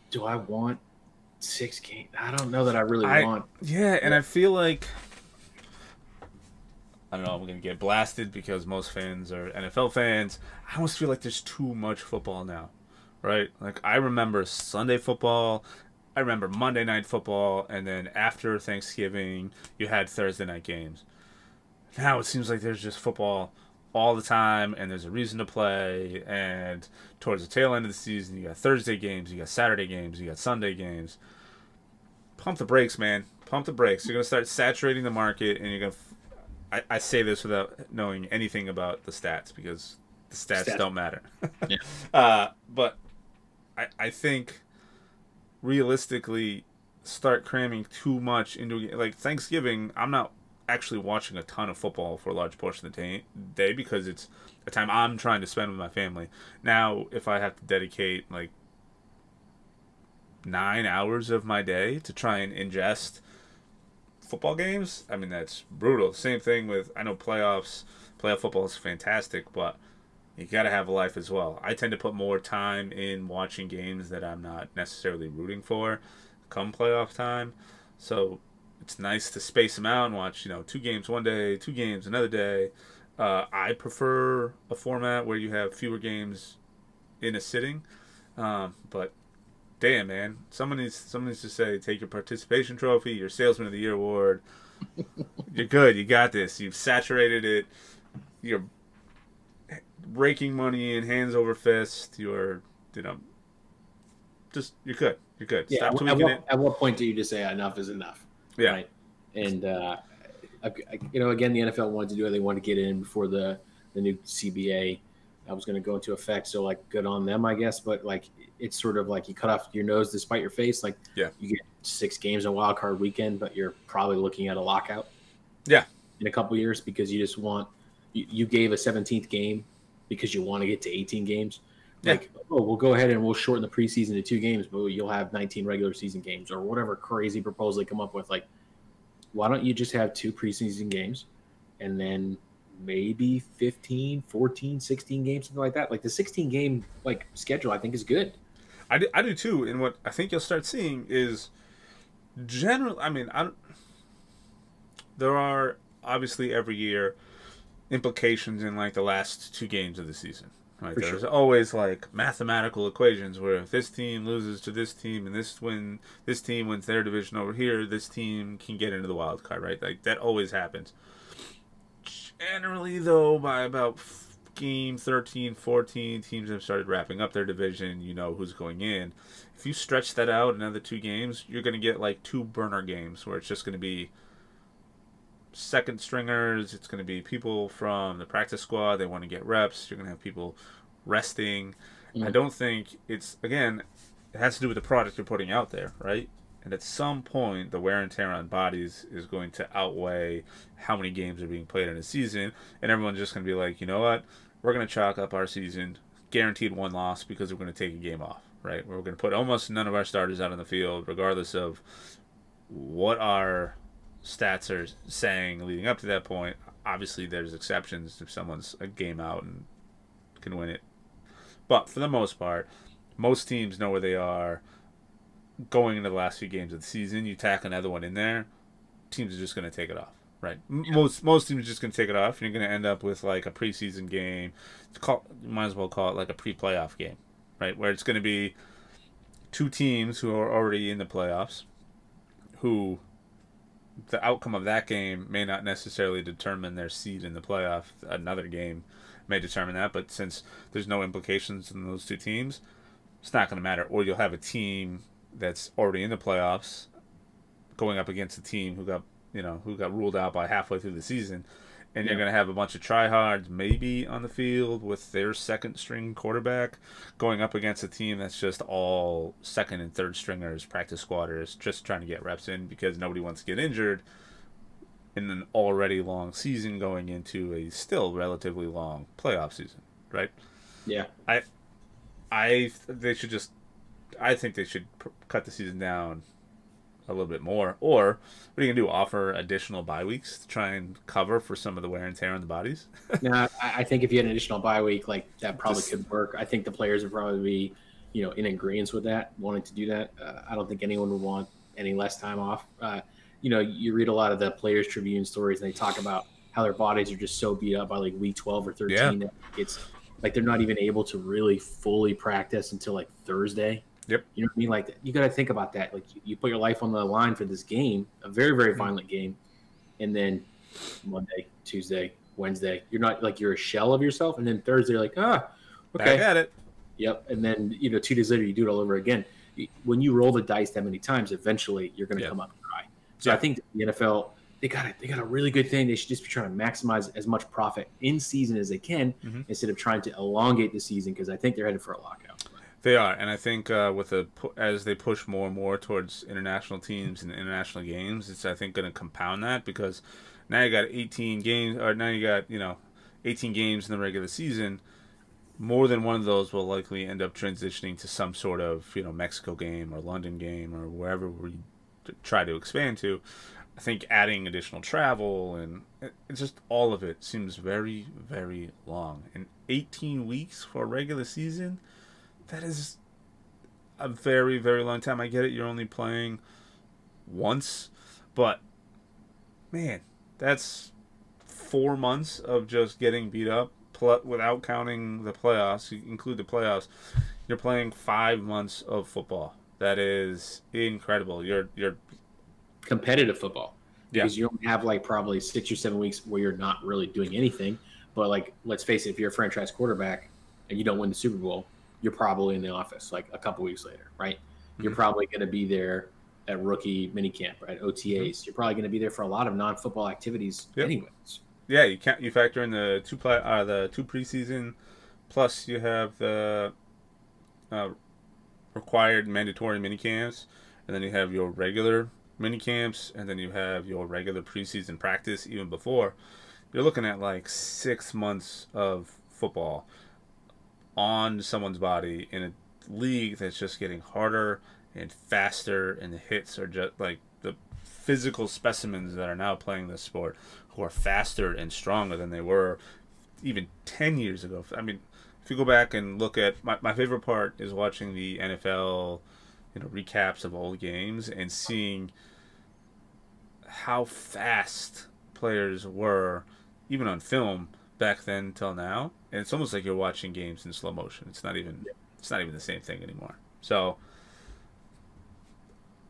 do I want six games? I don't know that I really I- want. yeah, and I feel like I don't know. I'm gonna get blasted because most fans are NFL fans. I almost feel like there's too much football now, right? Like I remember Sunday football. I remember Monday night football, and then after Thanksgiving, you had Thursday night games. Now it seems like there's just football all the time, and there's a reason to play. And towards the tail end of the season, you got Thursday games, you got Saturday games, you got Sunday games. Pump the brakes, man. Pump the brakes. You're gonna start saturating the market, and you're gonna. F- I, I say this without knowing anything about the stats because the stats, Stats. don't matter. (laughs) Yeah. Uh, but I I think realistically start cramming too much into like Thanksgiving. I'm not actually watching a ton of football for a large portion of the day, day because it's a time I'm trying to spend with my family. Now, if I have to dedicate like nine hours of my day to try and ingest football games, I mean that's brutal. Same thing with I know playoffs. Playoff football is fantastic, but you got to have a life as well. I tend to put more time in watching games that I'm not necessarily rooting for come playoff time. So it's nice to space them out and watch, you know, two games one day, two games another day. Uh, I prefer a format where you have fewer games in a sitting. Um, but damn, man, someone needs someone needs to say, take your participation trophy, your salesman of the year award. (laughs) You're good. You got this. You've saturated it. You're raking money in hands over fist. You're, you know, just you're good. You're good. Yeah. Stop At, what, it. at what point do you just say enough is enough? Yeah. Right. And uh, I, I- you know, again, the NFL wanted to do it. They wanted to get in before the the new CBA uh, was going to go into effect. So, like, good on them, I guess. But like, it's sort of like you cut off your nose to spite your face. Like, Yeah. you get six games in wild card weekend, but you're probably looking at a lockout. Yeah. In a couple years because you just want you, you gave a 17th game because you want to get to 18 games. Like, yeah. oh, we'll go ahead and we'll shorten the preseason to two games, but you'll have 19 regular season games or whatever crazy proposal they come up with. Like, why don't you just have two preseason games and then maybe 15, 14, 16 games, something like that? Like the 16 game like schedule, I think is good. I do, I do too. And what I think you'll start seeing is general. I mean, I don't, there are obviously every year implications in like the last two games of the season. Right? For There's sure. always like mathematical equations where if this team loses to this team and this win this team wins their division over here, this team can get into the wild card, right? Like that always happens. Generally though, by about game 13, 14, teams have started wrapping up their division, you know who's going in. If you stretch that out another two games, you're going to get like two burner games where it's just going to be second stringers. It's going to be people from the practice squad. They want to get reps. You're going to have people resting. Mm-hmm. I don't think it's again. It has to do with the product you're putting out there, right? And at some point, the wear and tear on bodies is going to outweigh how many games are being played in a season, and everyone's just going to be like, you know what? We're going to chalk up our season, guaranteed one loss because we're going to take a game off, right? We're going to put almost none of our starters out on the field, regardless of what our stats are saying leading up to that point. Obviously, there's exceptions if someone's a game out and can win it. But for the most part, most teams know where they are going into the last few games of the season. You tack another one in there, teams are just going to take it off. Right. Yeah. Most most teams are just going to take it off. You're going to end up with like a preseason game. Call, you might as well call it like a pre-playoff game, right? Where it's going to be two teams who are already in the playoffs, who the outcome of that game may not necessarily determine their seed in the playoff. Another game may determine that, but since there's no implications in those two teams, it's not going to matter. Or you'll have a team that's already in the playoffs going up against a team who got you know who got ruled out by halfway through the season and yeah. you're going to have a bunch of tryhards maybe on the field with their second string quarterback going up against a team that's just all second and third stringers, practice squatters, just trying to get reps in because nobody wants to get injured in an already long season going into a still relatively long playoff season, right? Yeah. I I they should just I think they should pr- cut the season down a little bit more. Or what are you gonna do? Offer additional bye weeks to try and cover for some of the wear and tear on the bodies? (laughs) no, I think if you had an additional bye week, like that probably Just, could work. I think the players would probably be, you know, in agreement with that, wanting to do that. Uh, I don't think anyone would want any less time off. Uh, you know, you read a lot of the Players Tribune stories, and they talk about how their bodies are just so beat up by like week twelve or thirteen yeah. that it's like they're not even able to really fully practice until like Thursday Yep. You know what I mean? Like you got to think about that. Like you, you, put your life on the line for this game, a very very mm-hmm. violent game, and then Monday, Tuesday, Wednesday, you're not like you're a shell of yourself, and then Thursday, you're like ah, okay, got it. Yep. And then you know two days later, you do it all over again. When you roll the dice that many times, eventually you're going to yep. come up dry. So I think the NFL they got a, they got a really good thing. They should just be trying to maximize as much profit in season as they can mm-hmm. instead of trying to elongate the season because I think they're headed for a lockout. They are, and I think uh, with the as they push more and more towards international teams and international games, it's I think going to compound that because now you got 18 games, or now you got you know 18 games in the regular season. More than one of those will likely end up transitioning to some sort of you know Mexico game or London game or wherever we try to expand to. I think adding additional travel and it's just all of it seems very very long. And 18 weeks for a regular season that is a very very long time. I get it. You're only playing once, but man, that's four months of just getting beat up pl- without counting the playoffs. You include the playoffs. You're playing five months of football. That is incredible. You're you're competitive football because yeah. you only have like probably six or seven weeks where you're not really doing anything. But like, let's face it, if you're a franchise quarterback and you don't win the Super Bowl, you're probably in the office like a couple weeks later, right? Mm-hmm. You're probably going to be there at rookie minicamp, right? OTAs. Mm-hmm. You're probably going to be there for a lot of non-football activities, yep. anyways. Yeah, you can't. You factor in the two play, uh, the two preseason, plus you have the uh, required mandatory minicamps, and then you have your regular minicamps, and then you have your regular preseason practice even before. you're looking at like six months of football on someone's body in a league that's just getting harder and faster, and the hits are just like the physical specimens that are now playing this sport who are faster and stronger than they were even 10 years ago. I mean, if you go back and look at my, my favorite part is watching the NFL, you know, recaps of old games and seeing how fast players were, even on film back then till now. And it's almost like you're watching games in slow motion. It's not even it's not even the same thing anymore. So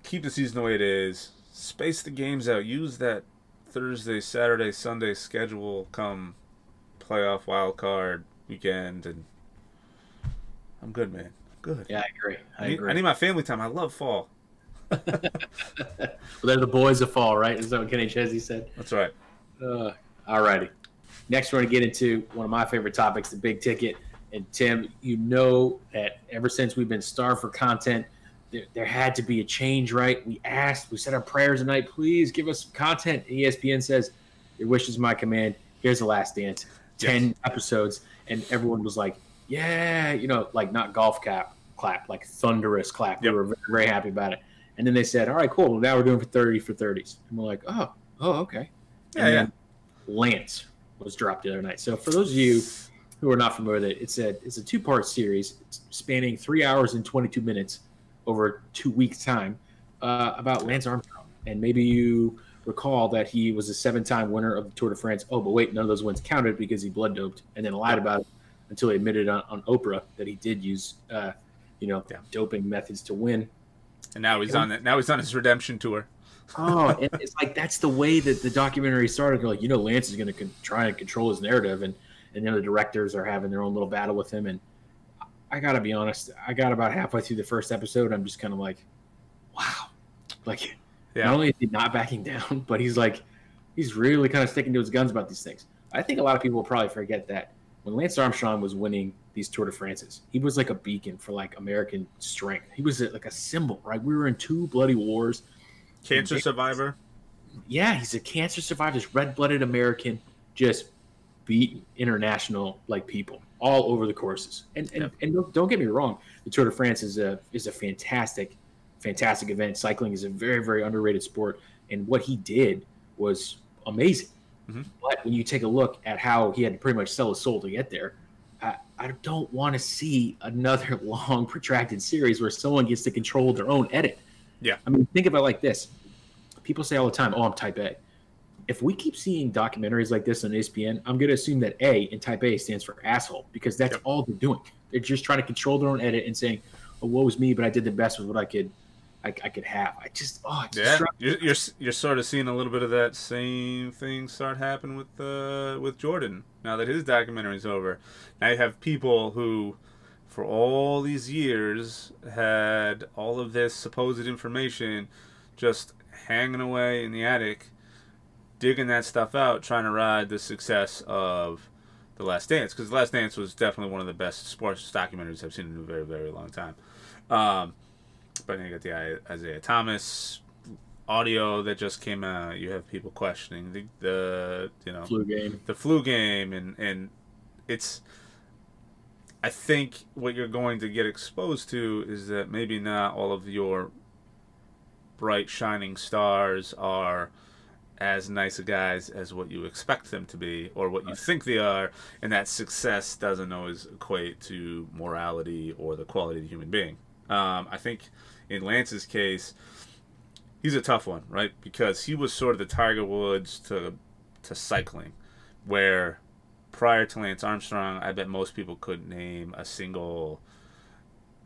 keep the season the way it is. Space the games out. Use that Thursday, Saturday, Sunday schedule come playoff wild card weekend, and I'm good, man. good. Yeah, I agree. I, I, need, agree. I need my family time. I love fall. (laughs) (laughs) well, they're the boys of fall, right? Is that what Kenny Chesney said? That's right. Uh, all righty. Next, we're going to get into one of my favorite topics, the big ticket. And Tim, you know that ever since we've been starved for content, there, there had to be a change, right? We asked, we said our prayers tonight, please give us some content. ESPN says, Your wish is my command. Here's the last dance. 10 yes. episodes. And everyone was like, Yeah, you know, like not golf cap clap, like thunderous clap. Yep. We were very, very happy about it. And then they said, All right, cool. Well, now we're doing for 30 for 30s. And we're like, Oh, oh, okay. Yeah, yeah. Lance was dropped the other night. So for those of you who are not familiar with it, it's a it's a two part series spanning three hours and 22 minutes over two weeks time uh, about Lance Armstrong. And maybe you recall that he was a seven time winner of the Tour de France. Oh, but wait, none of those wins counted because he blood doped and then lied about it until he admitted on, on Oprah that he did use, uh, you know, doping methods to win. And now he's on it. Now he's on his redemption tour. Oh, and it's like that's the way that the documentary started. They're Like, you know, Lance is going to con- try and control his narrative, and and then the directors are having their own little battle with him. And I got to be honest, I got about halfway through the first episode, I'm just kind of like, wow, like yeah. not only is he not backing down, (laughs) but he's like, he's really kind of sticking to his guns about these things. I think a lot of people will probably forget that when Lance Armstrong was winning these Tour de France's, he was like a beacon for like American strength. He was like a symbol, right? We were in two bloody wars. Cancer survivor. Yeah, he's a cancer survivor. This red-blooded American just beat international like people all over the courses. And and, and don't, don't get me wrong, the Tour de France is a is a fantastic, fantastic event. Cycling is a very very underrated sport, and what he did was amazing. Mm-hmm. But when you take a look at how he had to pretty much sell his soul to get there, I, I don't want to see another (laughs) long protracted series where someone gets to control their own edit. Yeah, I mean, think about it like this: people say all the time, "Oh, I'm Type A." if we keep seeing documentaries like this on ESPN, I'm going to assume that A in Type A stands for asshole because that's yep. all they're doing. They're just trying to control their own edit and saying, "Oh, woe was me, but I did the best with what I could, I, I could have." I just, oh, yeah, you're, you're, you're sort of seeing a little bit of that same thing start happening with uh, with Jordan now that his documentary's over. Now you have people who, for all these years, had all of this supposed information just hanging away in the attic digging that stuff out, trying to ride the success of The Last Dance, because The Last Dance was definitely one of the best sports documentaries I've seen in a very, very long time. Um, but then you got the Isiah Thomas audio that just came out. You have people questioning the, the you know flu game, the flu game, and and it's. I think what you're going to get exposed to is that maybe not all of your bright shining stars are as nice a guys as what you expect them to be or what you think they are, and that success doesn't always equate to morality or the quality of the human being. Um, I think in Lance's case, he's a tough one, right? Because he was sort of the Tiger Woods to to cycling, where prior to Lance Armstrong, I bet most people could name a single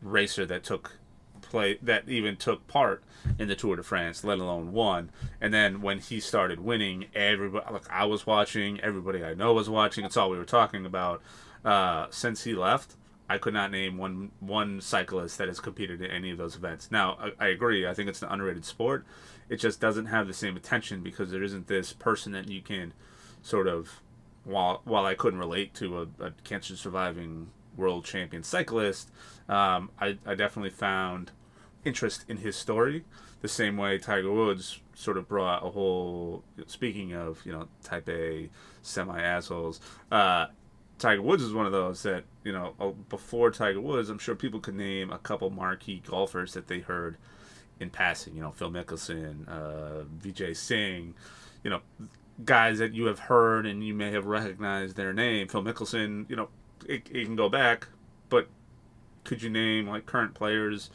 racer that took play that even took part in the Tour de France, let alone won. And then when he started winning, everybody like I was watching, everybody I know was watching. It's all we were talking about. Uh, since he left, I could not name one one cyclist that has competed in any of those events. Now I, I agree. I think it's an underrated sport. It just doesn't have the same attention because there isn't this person that you can sort of while while I couldn't relate to a, a cancer surviving world champion cyclist, um, I, I definitely found interest in his story the same way Tiger Woods sort of brought a whole. Speaking of you know Type A semi assholes, uh, Tiger Woods is one of those that you know uh, before Tiger Woods, I'm sure people could name a couple marquee golfers that they heard in passing. You know, Phil Mickelson, uh, Vijay Singh, you know, guys that you have heard and you may have recognized their name. Phil Mickelson, you know, it, it can go back, but could you name like current players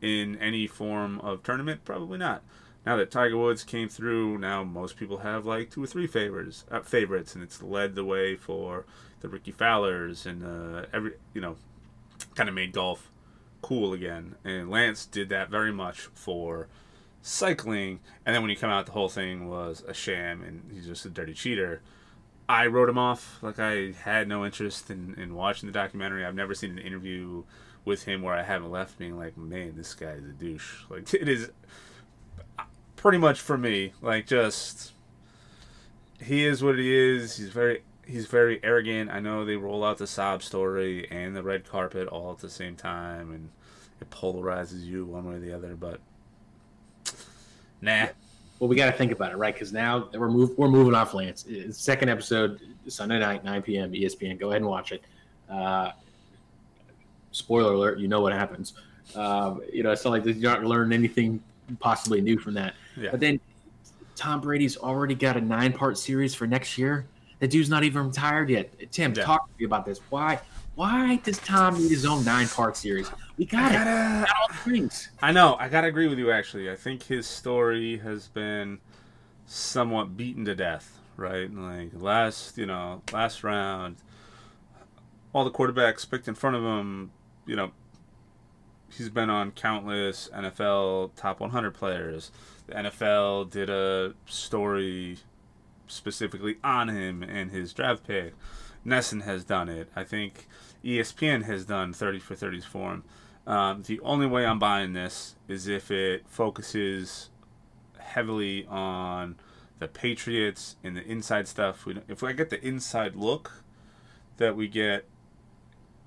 in any form of tournament? Probably not. Now that Tiger Woods came through, now most people have like two or three favors, uh, favorites, and it's led the way for the Ricky Fowlers and uh, every you know, kind of made golf cool again. And Lance did that very much for cycling. And then when you come out, the whole thing was a sham, and he's just a dirty cheater. I wrote him off. Like I had no interest in, in watching the documentary. I've never seen an interview with him where I haven't left being like, man, this guy is a douche. Like (laughs) it is uh, pretty much for me. Like just he is what he is. He's very he's very arrogant. I know they roll out the sob story and the red carpet all at the same time, and it polarizes you one way or the other. But nah. Well, we got to think about it, right? Because now we're move, we're moving off Lance. It's second episode Sunday night, 9 p.m. ESPN. Go ahead and watch it. Uh, spoiler alert: you know what happens. Um, you know, it's not like you're not learning anything possibly new from that. Yeah. But then Tom Brady's already got a nine-part series for next year. The dude's not even retired yet. Tim, Yeah. talk to me about this. Why? Why does Tom need his own nine-part series? We got it. gotta- Got all the things. I know. I gotta agree with you. Actually, I think his story has been somewhat beaten to death. Right, like last, you know, last round, all the quarterbacks picked in front of him. You know, he's been on countless NFL top 100 players. The NFL did a story specifically on him and his draft pick. NESN has done it. I think ESPN has done 30 for 30s for him. Um, the only way I'm buying this is if it focuses heavily on the Patriots and the inside stuff. We, if I get the inside look that we get,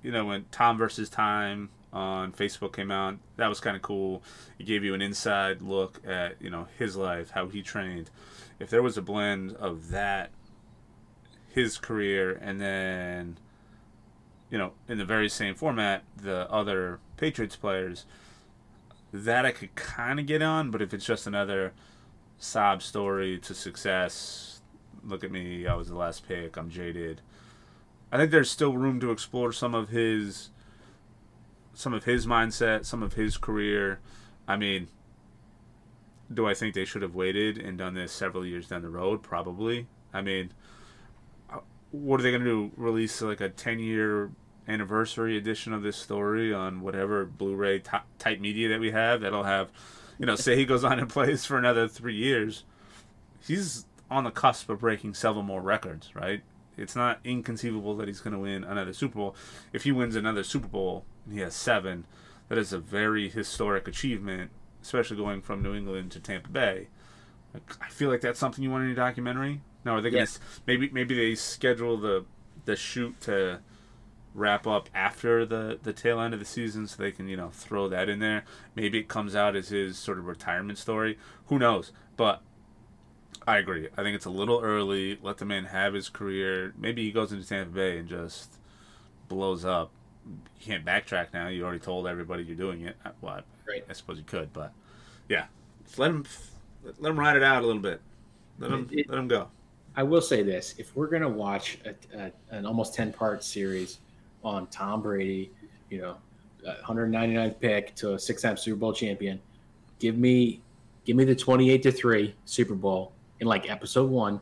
you know, when Tom versus Time on Facebook came out, that was kind of cool. It gave you an inside look at you know his life, how he trained. If there was a blend of that, his career, and then you know, in the very same format, the other Patriots players, that I could kind of get on. But if it's just another sob story to success, look at me, I was the last pick, I'm jaded. I think there's still room to explore some of his, some of his mindset, some of his career. I mean, do I think they should have waited and done this several years down the road? Probably. I mean, uh, what are they going to do? Release like a 10 year anniversary edition of this story on whatever Blu-ray ty- type media that we have that'll have, you know, say he goes on and plays for another three years. He's on the cusp of breaking several more records, right? It's not inconceivable that he's going to win another Super Bowl. If he wins another Super Bowl and he has seven, that is a very historic achievement, especially going from New England to Tampa Bay. Like, I feel like that's something you want in a documentary. Now, are they going Yes. to maybe maybe they schedule the the shoot to wrap up after the the tail end of the season so they can you know throw that in there. Maybe it comes out as his sort of retirement story. Who knows? But I agree. I think it's a little early. Let the man have his career. Maybe he goes into Tampa Bay and just blows up. You can't backtrack now. You already told everybody you're doing it. Uh, Well, I- Right. I suppose you could, but yeah, Just let him let him ride it out a little bit. Let him It- let him go. I will say this: if we're gonna watch a, a, an almost ten part series on Tom Brady, you know, 199th pick to a six time Super Bowl champion, give me give me the 28 to three Super Bowl in like episode one,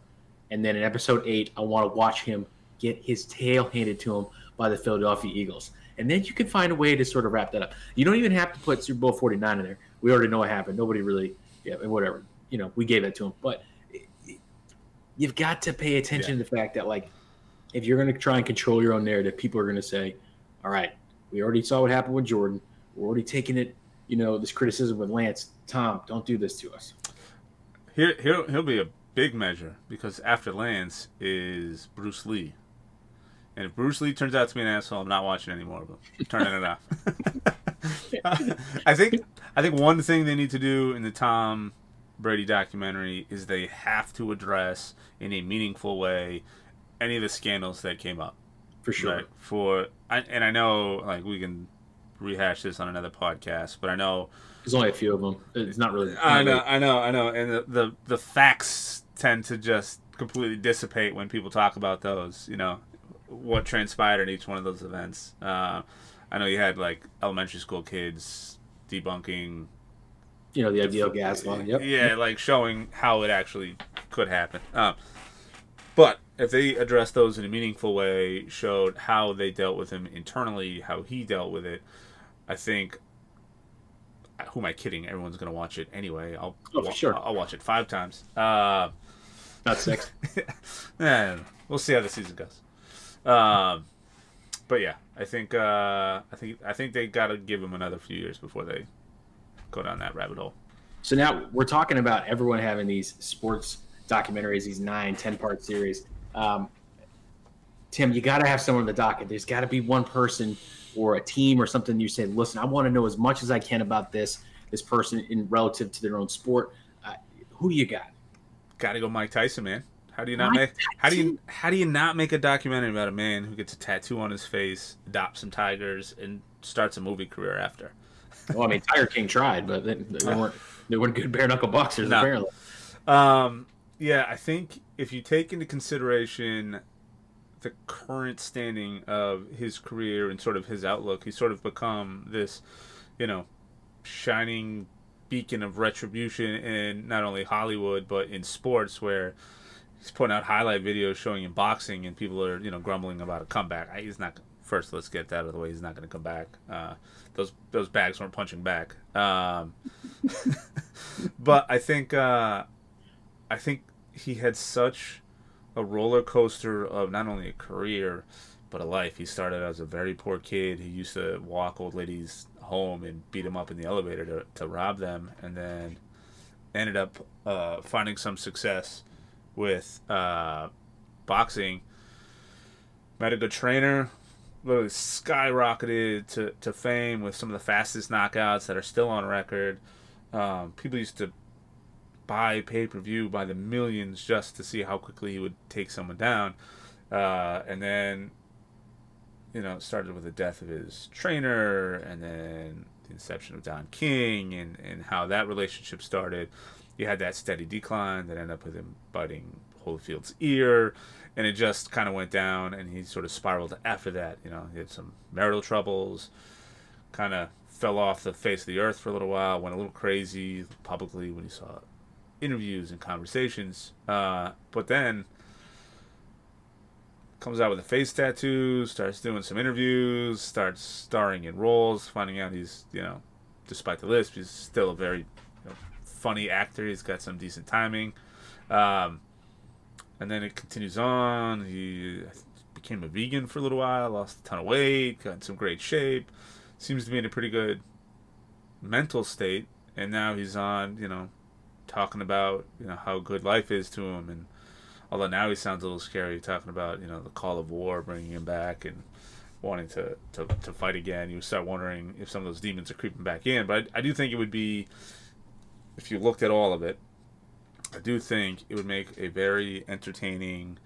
and then in episode eight, I want to watch him get his tail handed to him by the Philadelphia Eagles. And then you can find a way to sort of wrap that up. You don't even have to put Super Bowl 49 in there. We already know what happened. Nobody really, yeah, whatever. You know, we gave that to him. But you've got to pay attention to the fact that like if you're going to try and control your own narrative people are going to say all right we already saw what happened with jordan we're already taking it you know this criticism with lance tom don't do this to us Here, he'll he'll be a big measure because after Lance is Bruce Lee, And if Bruce Lee turns out to be an asshole, I'm not watching any more of them. I'm turning it off. (laughs) I think I think one thing they need to do in the Tom Brady documentary is they have to address in a meaningful way any of the scandals that came up. For sure. For I, and I know like we can rehash this on another podcast, but I know there's only a few of them. It's not really. I know, I know, I know, and the, the the facts tend to just completely dissipate when people talk about those. You know, what transpired in each one of those events. Uh, I know you had like elementary school kids debunking. You know the ideal gas law. Yep. Yeah, like showing how it actually could happen. Um, but if they addressed those in a meaningful way, showed how they dealt with him internally, how he dealt with it, I think. Who am I kidding? Everyone's gonna watch it anyway. I'll oh, sure. I'll watch it five times. Uh, Not six. (laughs) yeah, we'll see how the season goes. Um, but yeah, I think uh, I think I think they got to give him another few years before they go down that rabbit hole. So now we're talking about everyone having these sports documentaries, these nine, ten part series. Um, Tim, you got to have someone on the docket. There's got to be one person or a team or something. You say, listen, I want to know as much as I can about this this person in relative to their own sport. Uh, who do you got? Got to go, Mike Tyson, man. How do you not Mike make? Tyson? How do you how do you not make a documentary about a man who gets a tattoo on his face, adopts some tigers, and starts a movie career after? (laughs) well, I mean, Tiger King tried, but they, they (laughs) weren't they weren't good bare knuckle boxers no. apparently. Um, yeah, I think if you take into consideration the current standing of his career and sort of his outlook, he's sort of become this, you know, shining beacon of retribution in not only Hollywood but in sports where he's putting out highlight videos showing him boxing and people are you know grumbling about a comeback. He's not first. Let's get that out of the way. He's not going to come back. Uh, those those bags weren't punching back. Um, (laughs) but I think uh, I think he had such a roller coaster of not only a career but a life. He started as a very poor kid. He used to walk old ladies home and beat them up in the elevator to, to rob them, and then ended up uh, finding some success with uh, boxing. Met a good trainer, literally skyrocketed to, to fame with some of the fastest knockouts that are still on record. Um, people used to buy pay per view by the millions just to see how quickly he would take someone down. Uh, and then you know, started with the death of his trainer and then the inception of Don King and, and how that relationship started. You had that steady decline that ended up with him biting Holyfield's ear, and it just kind of went down, and he sort of spiraled after that. You know, he had some marital troubles, kind of fell off the face of the earth for a little while, went a little crazy publicly when he saw interviews and conversations. Uh, but then comes out with a face tattoo, starts doing some interviews, starts starring in roles, finding out he's, you know, despite the lisp, he's still a very you know, funny actor. He's got some decent timing. Um, and then it continues on. He became a vegan for a little while, lost a ton of weight, got in some great shape, seems to be in a pretty good mental state. And now he's on, you know, talking about, you know, how good life is to him and Although now he sounds a little scary, talking about you know the call of war, bringing him back, and wanting to, to, to fight again. You start wondering if some of those demons are creeping back in. But I, I do think it would be, if you looked at all of it, I do think it would make a very entertaining.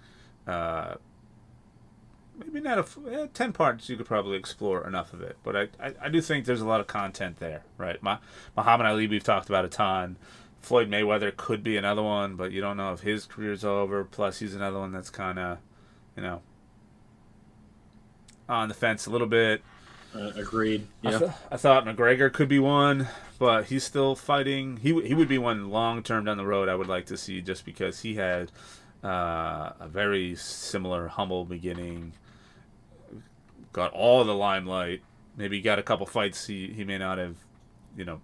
Uh, maybe not a eh, 10 parts you could probably explore enough of it but I, I, I do think there's a lot of content there right My, muhammad ali we've talked about a ton Floyd Mayweather could be another one, but you don't know if his career's over. Plus, he's another one that's kind of, you know, on the fence a little bit. Uh, agreed. Yeah. I, th- I, thought McGregor could be one, but he's still fighting. He he would be one long term down the road. I would like to see just because he had uh, a very similar humble beginning. Got all the limelight. Maybe got a couple fights he, he may not have, you know,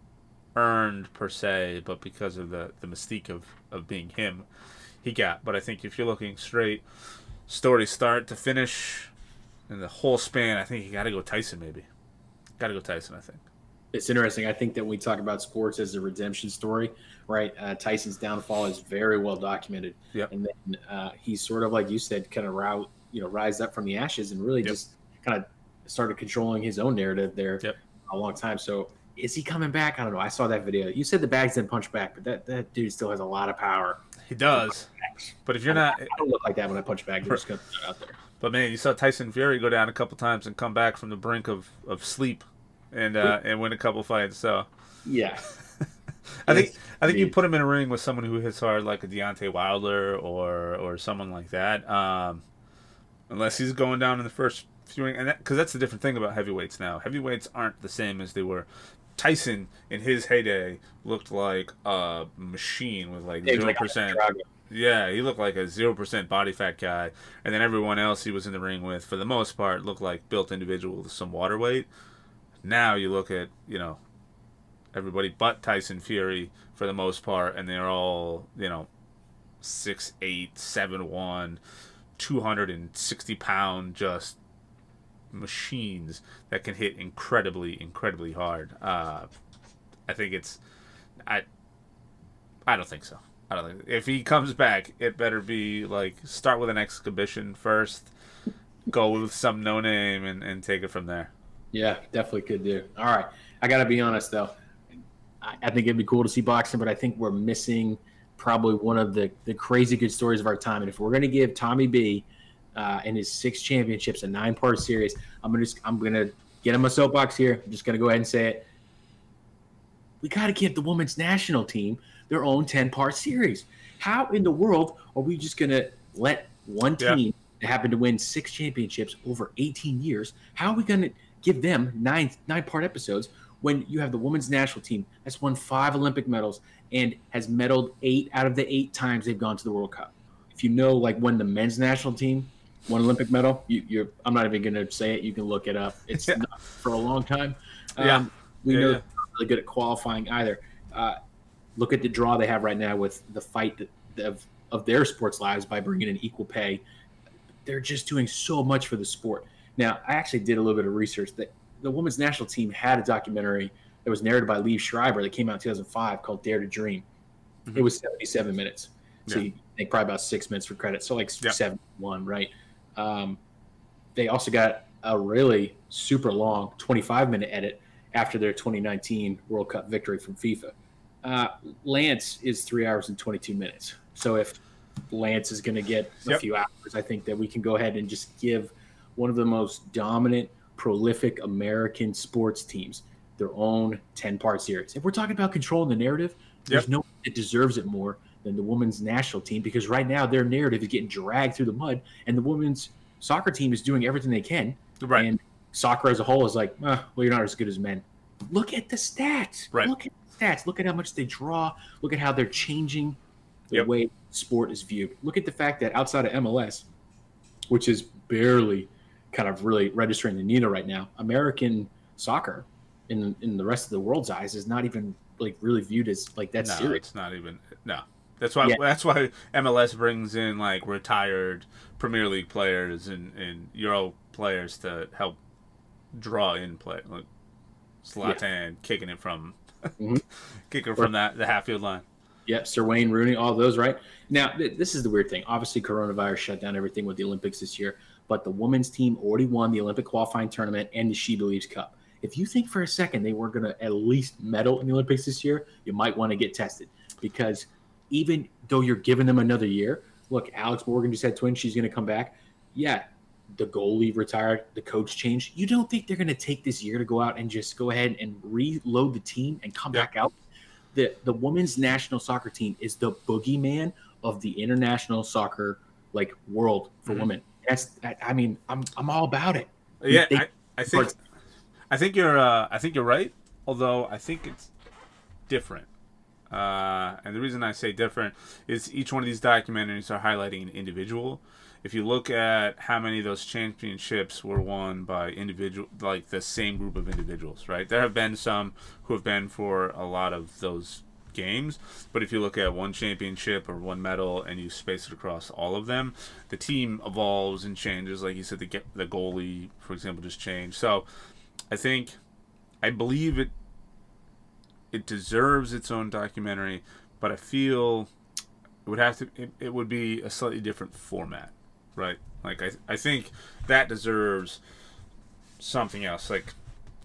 earned per se, but because of the, the mystique of, of being him, he got. But I think if you're looking straight story start to finish and the whole span, I think you got to go Tyson maybe. Got to go Tyson, I think. It's interesting. I think that when we talk about sports as a redemption story, right? Uh, Tyson's downfall is very well documented. Yep. And then uh, he's sort of like you said, kind of route you know rise up from the ashes and really Yep. just kind of started controlling his own narrative there Yep. a long time. So is he coming back? I don't know. I saw that video. You said the bags didn't punch back, but that, that dude still has a lot of power. He does. But if you're not, I don't look like that when I punch back. Just out there. but man, you saw Tyson Fury go down a couple times and come back from the brink of, of sleep, and uh, and win a couple fights. So Yeah. (laughs) I think I think you put him in a ring with someone who hits hard, like a Deontay Wilder or or someone like that. Um, unless he's going down in the first few, ring- and because that's the different thing about heavyweights now. Heavyweights aren't the same as they were. Tyson in his heyday looked like a machine with like zero like percent. Yeah, he looked like a zero percent body fat guy, and then everyone else he was in the ring with, for the most part, looked like built individuals with some water weight. Now you look at you know everybody but Tyson Fury for the most part, and they're all you know six eight, seven one, two hundred and sixty pound just machines that can hit incredibly, incredibly hard. Uh, I think it's I I don't think so. I don't think if he comes back, it better be like start with an exhibition first, go with some no name, and, and take it from there. Yeah, definitely could do. All right. I got to be honest, though. I, I think it'd be cool to see boxing, but I think we're missing probably one of the, the crazy good stories of our time. And if we're to give Tommy B uh, and his six championships a nine part series, I'm going to I'm to get him my soapbox here. I'm just to go ahead and say it. We got to give the women's national team their own 10 part series. How in the world are we just going to let one Yeah. team that happened to win six championships over 18 years? How are we going to give them nine nine part episodes when you have the women's national team that's won five Olympic medals and has medaled eight out of the eight times they've gone to the World Cup? If you know, like when the men's national team won Olympic medal, you, you're I'm not even going to say it. You can look it up. (laughs) It's Yeah. not for a long time. Yeah. Um, we Yeah, know yeah. they're not really good at qualifying either. Uh, look at the draw they have right now with the fight that, of of their sports lives by bringing in equal pay. They're just doing so much for the sport. Now, I actually did a little bit of research that the women's national team had a documentary that was narrated by Liev Schreiber that came out in 2005 called Dare to Dream. Mhm. It was 77 minutes. So Yeah. you think probably about six minutes for credit. So like Yeah. 71, right? Um, they also got a really super long 25 minute edit after their 2019 World Cup victory from FIFA. Uh, Lance is three hours and 22 minutes. So if Lance is going to get a few hours, I think that we can go ahead and just give one of the most dominant, prolific American sports teams their own 10 part series. If we're talking about controlling the narrative, there's no one that deserves it more than the women's national team because right now their narrative is getting dragged through the mud and the women's soccer team is doing everything they can. Right. And soccer as a whole is like, "Ah, well, you're not as good as men. Look at the stats. Right. Look at the stats. Look at how much they draw. Look at how they're changing the Yep. way sport is viewed. Look at the fact that outside of MLS, which is barely kind of really registering the needle right now, American soccer in in the rest of the world's eyes is not even like really viewed as like that no, serious. it's not even. No, that's why. Yeah. That's why MLS brings in like retired Premier League players and, and Euro players to help draw in play. Like Zlatan kicking it from, Mhm. (laughs) kicking from that the half field line. Yep, Sir Wayne Rooney, all those, right? Now, th- this is the weird thing. Obviously, coronavirus shut down everything with the Olympics this year, but the women's team already won the Olympic qualifying tournament and the She Believes Cup. If you think for a second they weren't going to at least medal in the Olympics this year, you might want to get tested because even though you're giving them another year, look, Alex Morgan just had twins. She's going to come back. Yeah, the goalie retired, the coach changed. You don't think they're going to take this year to go out and just go ahead and reload the team and come Yeah. back out? the the women's national soccer team is the boogeyman of the international soccer like world for Mhm. women. That's I, I mean I'm I'm all about it. Yeah, They- I, I think I think you're uh, I think you're right. Although I think it's different. Uh, and the reason I say different is each one of these documentaries are highlighting an individual. If you look at how many of those championships were won by individual, like the same group of individuals, right? There have been some who have been for a lot of those games, but if you look at one championship or one medal and you space it across all of them, the team evolves and changes. Like you said, the the goalie, for example, just changed. So I think, I believe it. It deserves its own documentary, but I feel it would have to. It, it would be a slightly different format, right? Like I I think that deserves something else. Like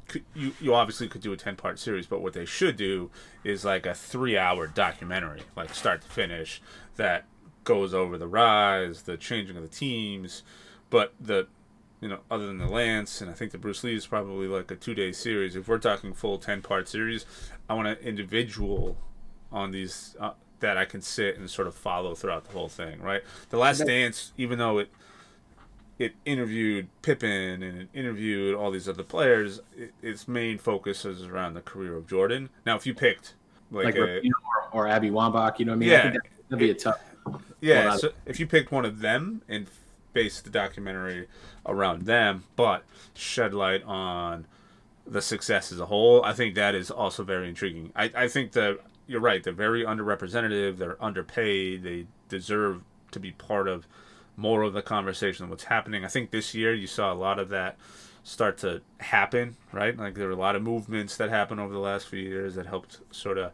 could, you you obviously could do a 10 part series, but what they should do is like a 3 hour documentary, like start to finish that goes over the rise, the changing of the teams, but the you know, other than the Lance, and I think the Bruce Lee is probably like a two day series. If we're talking full 10 part series, I want an individual on these uh, that I can sit and sort of follow throughout the whole thing, right? The Last Dance, even though it it interviewed Pippen and it interviewed all these other players, it, its main focus is around the career of Jordan. Now, if you picked like, like a, or, or Abby Wambach, you know what I mean? Yeah. I that'd be a tough. yeah, so if you picked one of them and based the documentary around them, but shed light on the success as a whole, I think that is also very intriguing. I, I think that you're right; they're very underrepresented, they're underpaid, they deserve to be part of more of the conversation of what's happening. I think this year you saw a lot of that start to happen, right? Like there were a lot of movements that happened over the last few years that helped sort of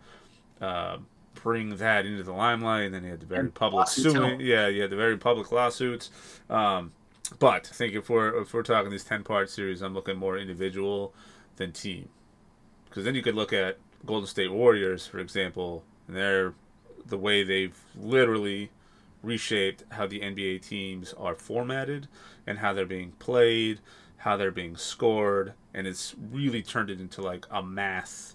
uh, bring that into the limelight. And then you had the very And public suing. Yeah, you had the very public lawsuits. Um, but I think if we're if we're talking this ten part series, I'm looking more individual than team, because then you could look at Golden State Warriors, for example, and they're the way they've literally reshaped how the NBA teams are formatted and how they're being played, how they're being scored, and it's really turned it into like a math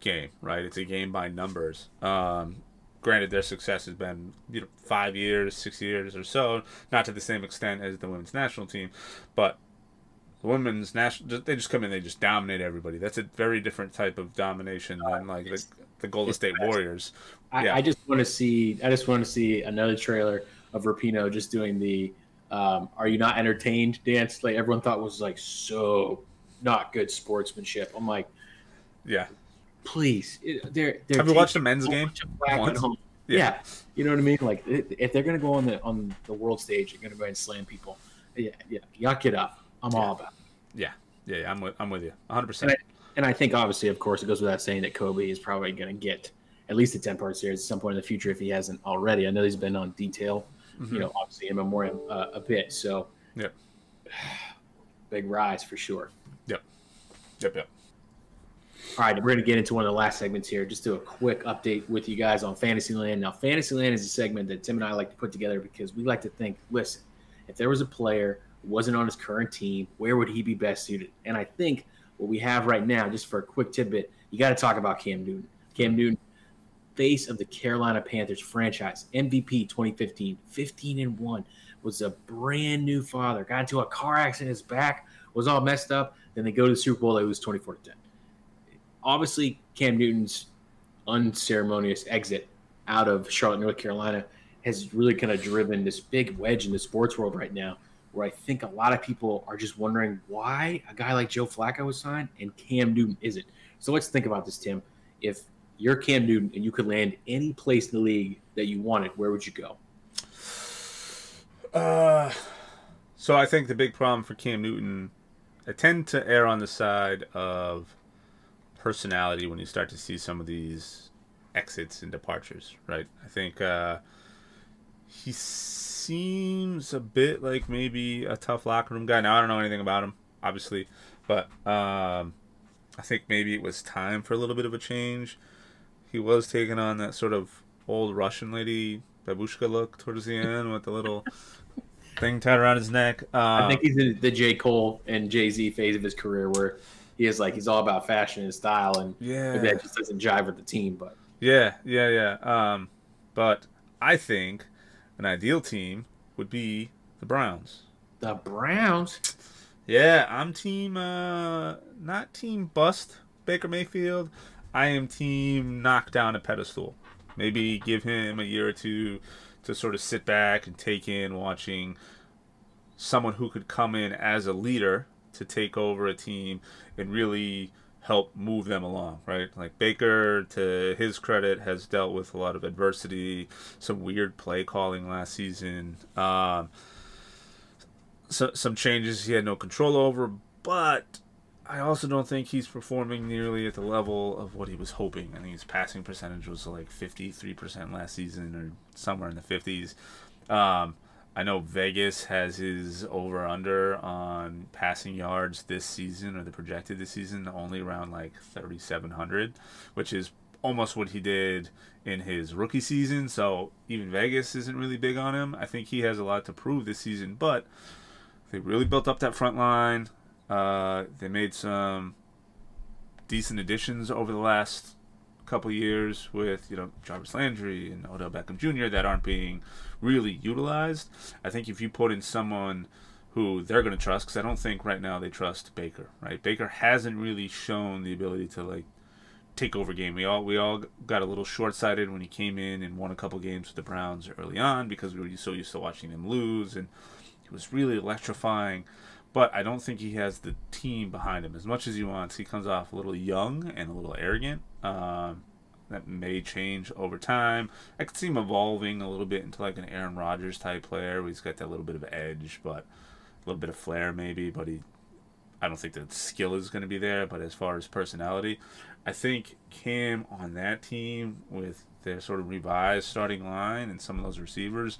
game, right? It's a game by numbers. Um, granted, their success has been you know five years, six years or so, not to the same extent as the women's national team, but the women's national they just come in, they just dominate everybody. That's a very different type of domination than like the, the Golden State. Warriors. I, Yeah. I just want to see. I just want to see another trailer of Rapinoe just doing the um, "Are you not entertained?" dance. Like everyone thought was like so not good sportsmanship. I'm like, Yeah, please, it, they're they're. Have you watched the taking men's game much flack at once? home. Yeah. Yeah. you know what I mean. Like if they're gonna go on the on the world stage, they're gonna go and slam people. Yeah, yeah, yuck it up. I'm all about. It. Yeah, yeah. yeah I'm with I'm with you, 100. percent And I think obviously, of course, it goes without saying that Kobe is probably going to get at least a 10 part series at some point in the future if he hasn't already. I know he's been on detail, you know, obviously in memoriam uh, a bit. So, Yep. (sighs) big rise for sure. Yep, yep, yep. All right, we're going to get into one of the last segments here. Just do a quick update with you guys on Fantasyland. Now, Fantasyland is a segment that Tim and I like to put together because we like to think, listen, if there was a player wasn't on his current team, where would he be best suited? And I think what we have right now, just for a quick tidbit, you got to talk about Cam Newton. Cam Newton, face of the Carolina Panthers franchise, MVP 2015, 15 and 1, was a brand new father, got into a car accident, his back was all messed up. Then they go to the Super Bowl, they lose 24 to 10 obviously Cam Newton's unceremonious exit out of Charlotte, North Carolina, has really kind of driven this big wedge in the sports world right now, where I think a lot of people are just wondering why a guy like Joe Flacco was signed and Cam Newton isn't. So let's think about this, Tim. If you're Cam Newton and you could land any place in the league that you wanted, where would you go? Uh, so I think the big problem for Cam Newton, I tend to err on the side of personality when you start to see some of these exits and departures, right? I think uh, he seems a bit like maybe a tough locker room guy. Now I don't know anything about him, obviously, but um, I think maybe it was time for a little bit of a change. He was taking on that sort of old Russian lady babushka look towards the (laughs) end with the little thing tied around his neck. Um, I think he's in the J. Cole and Jay Z phase of his career where he is like he's all about fashion and style, and yeah, maybe that just doesn't jive with the team. But Yeah, yeah, yeah. Um, but I think an ideal team would be the Browns. the Browns, Yeah, I'm team uh not team bust Baker Mayfield. I am team knock down a pedestal. Maybe give him a year or two to sort of sit back and take in watching someone who could come in as a leader to take over a team and really help move them along, right? Like Baker, to his credit, has dealt with a lot of adversity, some weird play calling last season. Um, so, some changes he had no control over, but I also don't think he's performing nearly at the level of what he was hoping. I think his passing percentage was like 53% last season or somewhere in the 50s. Um, I know Vegas has his over under on passing yards this season or the projected this season only around like 3,700, which is almost what he did in his rookie season. So even Vegas isn't really big on him. I think he has a lot to prove this season, but they really built up that front line. Uh, they made some decent additions over the last couple years with you know Jarvis Landry and Odell Beckham Jr. that aren't being really utilized. I think if you put in someone who they're going to trust, because I don't think right now they trust Baker. Right, Baker hasn't really shown the ability to like take over game. We all we all got a little short sighted when he came in and won a couple games with the Browns early on because we were so used to watching them lose, and it was really electrifying. But I don't think he has the team behind him as much as he wants. He comes off a little young and a little arrogant. Um, that may change over time. I could see him evolving a little bit into like an Aaron Rodgers type player. Where he's got that little bit of edge, but a little bit of flair maybe. But he, I don't think the skill is going to be there. But as far as personality, I think Cam on that team with their sort of revised starting line and some of those receivers,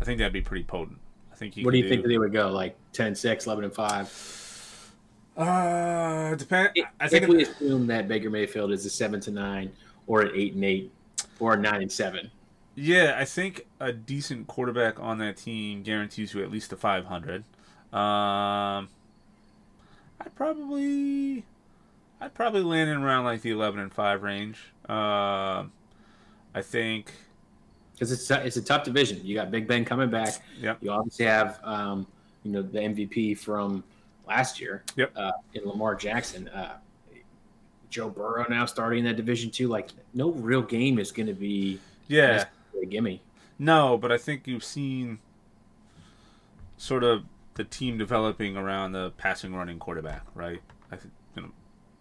I think that'd be pretty potent. I think. What do you do, think they would go like 10 6, 11 and 5? Uh, depend. I think if we assume that Baker Mayfield is a seven to nine, or an eight and eight, or a nine and seven. Yeah, I think a decent quarterback on that team guarantees you at least a five hundred. Um, I'd probably, I'd probably land in around like the eleven and five range. Uh, I think because it's a, it's a tough division. You got Big Ben coming back. Yep. You obviously have um, you know the MVP from last year. Yep. Uh, in Lamar Jackson. Uh, Joe Burrow now starting that division too. Like no real game is going to be yeah a gimme. No, but I think you've seen sort of the team developing around the passing running quarterback, right? I think you know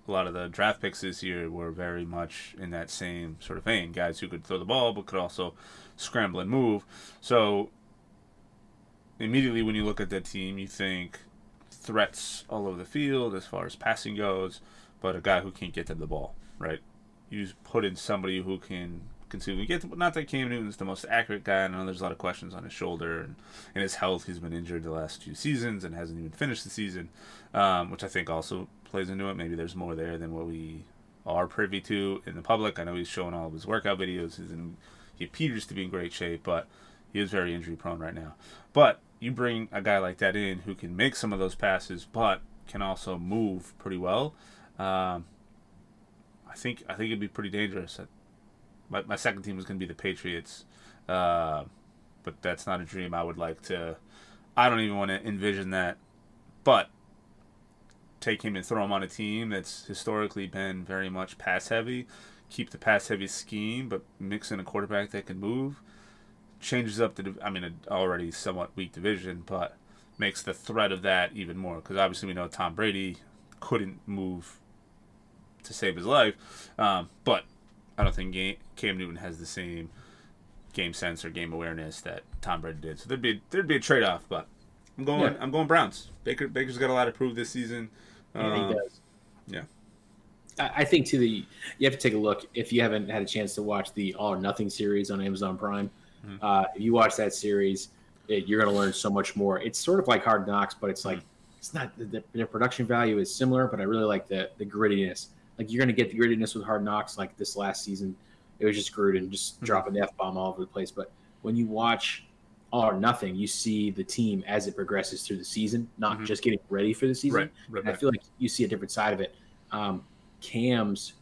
a lot of the draft picks this year were very much in that same sort of vein. Guys who could throw the ball but could also scramble and move. So immediately when you look at that team, you think threats all over the field as far as passing goes, but a guy who can't get them the ball, right? You put in somebody who can conceivably get to, not that Cam Newton's the most accurate guy. I know there's a lot of questions on his shoulder and, and his health. He's been injured the last two seasons and hasn't even finished the season, um, which I think also plays into it. Maybe there's more there than what we are privy to in the public. I know he's showing all of his workout videos. He's in, he appears to be in great shape, but he is very injury prone right now. But you bring a guy like that in who can make some of those passes, but can also move pretty well. Um, I think I think it'd be pretty dangerous. My, my second team was going to be the Patriots, uh, but that's not a dream I would like to. I don't even want to envision that. But take him and throw him on a team that's historically been very much pass heavy. Keep the pass heavy scheme, but mix in a quarterback that can move changes up the I mean an already somewhat weak division, but makes the threat of that even more because obviously we know Tom Brady couldn't move to save his life, um, but I don't think game, Cam Newton has the same game sense or game awareness that Tom Brady did. So there'd be there'd be a trade off, but I'm going yeah. I'm going Browns. Baker Baker's got a lot to prove this season. Yeah, um, does. Yeah. I think to the you have to take a look if you haven't had a chance to watch the All or Nothing series on Amazon Prime. Mm-hmm. Uh, if you watch that series, it, you're going to learn so much more. It's sort of like Hard Knocks, but it's like mm-hmm. it's not the, the, production value is similar, but I really like the the grittiness. Like you're going to get the grittiness with Hard Knocks, like this last season. It was just Gruden just mm-hmm. dropping the f bomb all over the place. But when you watch All or Nothing, you see the team as it progresses through the season, not mm-hmm. just getting ready for the season. Right, right, I feel like you see a different side of it. Um, Cam's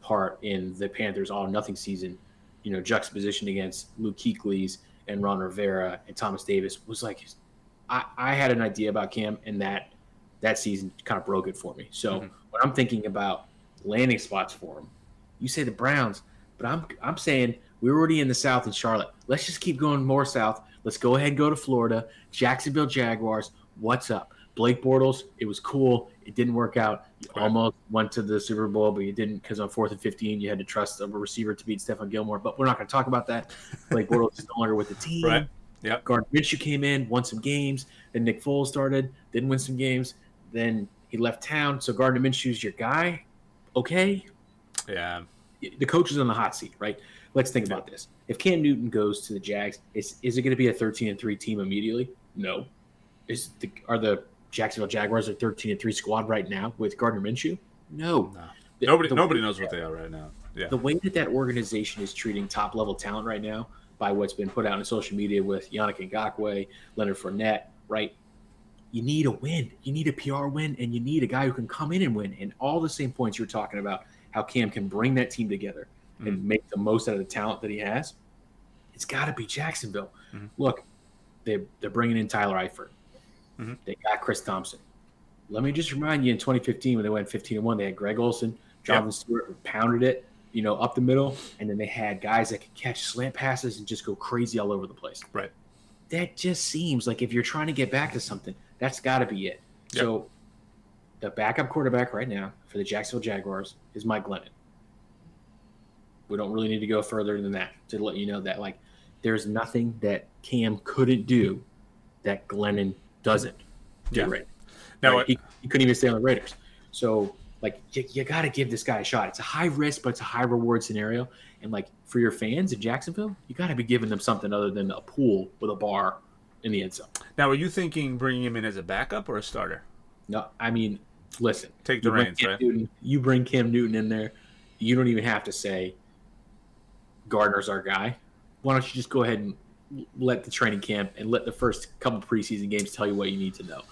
part in the Panthers All Nothing season you know, juxtaposition against Luke Kuechly's and Ron Rivera and Thomas Davis was like, I, I had an idea about Cam, and that that season kind of broke it for me. So mm-hmm. when I'm thinking about landing spots for him, you say the Browns, but I'm I'm saying we're already in the South in Charlotte. Let's just keep going more south. Let's go ahead and go to Florida, Jacksonville Jaguars. What's up? Blake Bortles, it was cool. It didn't work out. You right. almost went to the Super Bowl, but you didn't because on fourth and 15, you had to trust a receiver to beat Stephon Gilmore. But we're not going to talk about that. Blake Bortles is no longer with the team. Right. Yep. Gardner Minshew came in, won some games. Then Nick Foles started, didn't win some games. Then he left town. So Gardner Minshew's your guy. Okay. Yeah. The coach is on the hot seat, right? let's think about this. If Cam Newton goes to the Jags, is is it going to be a 13 and 3 team immediately? No. Is the are the Jacksonville Jaguars a 13 and 3 squad right now with Gardner Minshew? No. No. The- Nobody the- nobody knows what they are right now. Yeah. the way that that organization is treating top level talent right now by what's been put out on social media with Yannick Ngakoue, Leonard Fournette, right? You need a win. You need a PR win, and you need a guy who can come in and win. And all the same points you're talking about, how Cam can bring that team together and make the most out of the talent that he has. It's got to be Jacksonville. Mhm. Look, they they're bringing in Tyler Eifert. Mhm. They got Chris Thompson. Let me just remind you, in 2015 when they went 15 and one, they had Greg Olsen, Jonathan Stewart who pounded it, you know, up the middle, and then they had guys that could catch slant passes and just go crazy all over the place. Right. That just seems like if you're trying to get back to something, that's got to be it. Yep. So, the backup quarterback right now for the Jacksonville Jaguars is Mike Glennon. We don't really need to go further than that to let you know that like there's nothing that Cam couldn't do that Glennon doesn't. do Yeah. Right. Now Right? He, he couldn't even stay on the Raiders. So like you, you got to give this guy a shot. It's a high risk, but it's a high reward scenario. And like for your fans in Jacksonville, you got to be giving them something other than a pool with a bar in the end zone. now are you thinking bringing him in as a backup or a starter? No, I mean, listen. Take the reins, right? Newton, you bring Cam Newton in there. You don't even have to say Gardner's our guy. Why don't you just go ahead and let the training camp and let the first couple preseason games tell you what you need to know.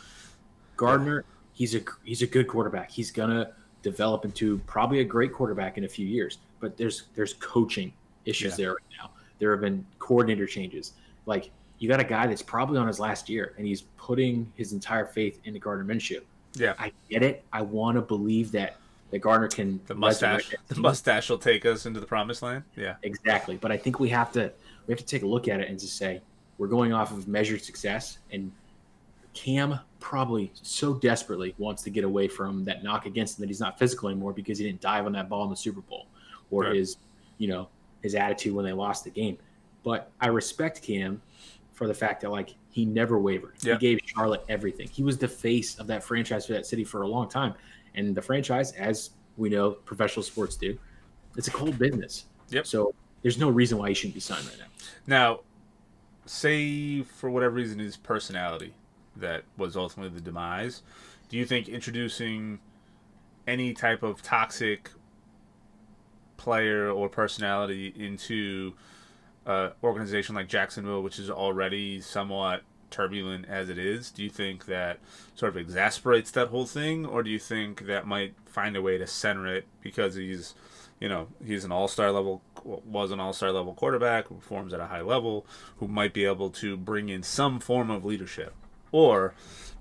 Gardner, he's a he's a good quarterback. He's gonna develop into probably a great quarterback in a few years. But there's there's coaching issues Yeah. there right now. There have been coordinator changes. Like you got a guy that's probably on his last year, and he's putting his entire faith into Gardner Minshew. Yeah. I get it. I want to believe that that Gardner can The mustache the mustache will take us into the promised land. Yeah. Exactly. But I think we have to we have to take a look at it and just say we're going off of measured success and Cam probably so desperately wants to get away from that knock against him that he's not physical anymore because he didn't dive on that ball in the Super Bowl or Right. his, you know, his attitude when they lost the game. But I respect Cam for the fact that like he never wavered. Yeah. He gave Charlotte everything. He was the face of that franchise for that city for a long time. And the franchise, as we know, professional sports do, it's a cold business. Yep. So there's no reason why he shouldn't be signed right now. Now, say for whatever reason his personality that was ultimately the demise, do you think introducing any type of toxic player or personality into an organization like Jacksonville, which is already somewhat turbulent as it is, do you think that sort of exasperates that whole thing, or do you think that might find a way to center it because he's you know he's an all-star level was an all-star level quarterback who performs at a high level who might be able to bring in some form of leadership. Or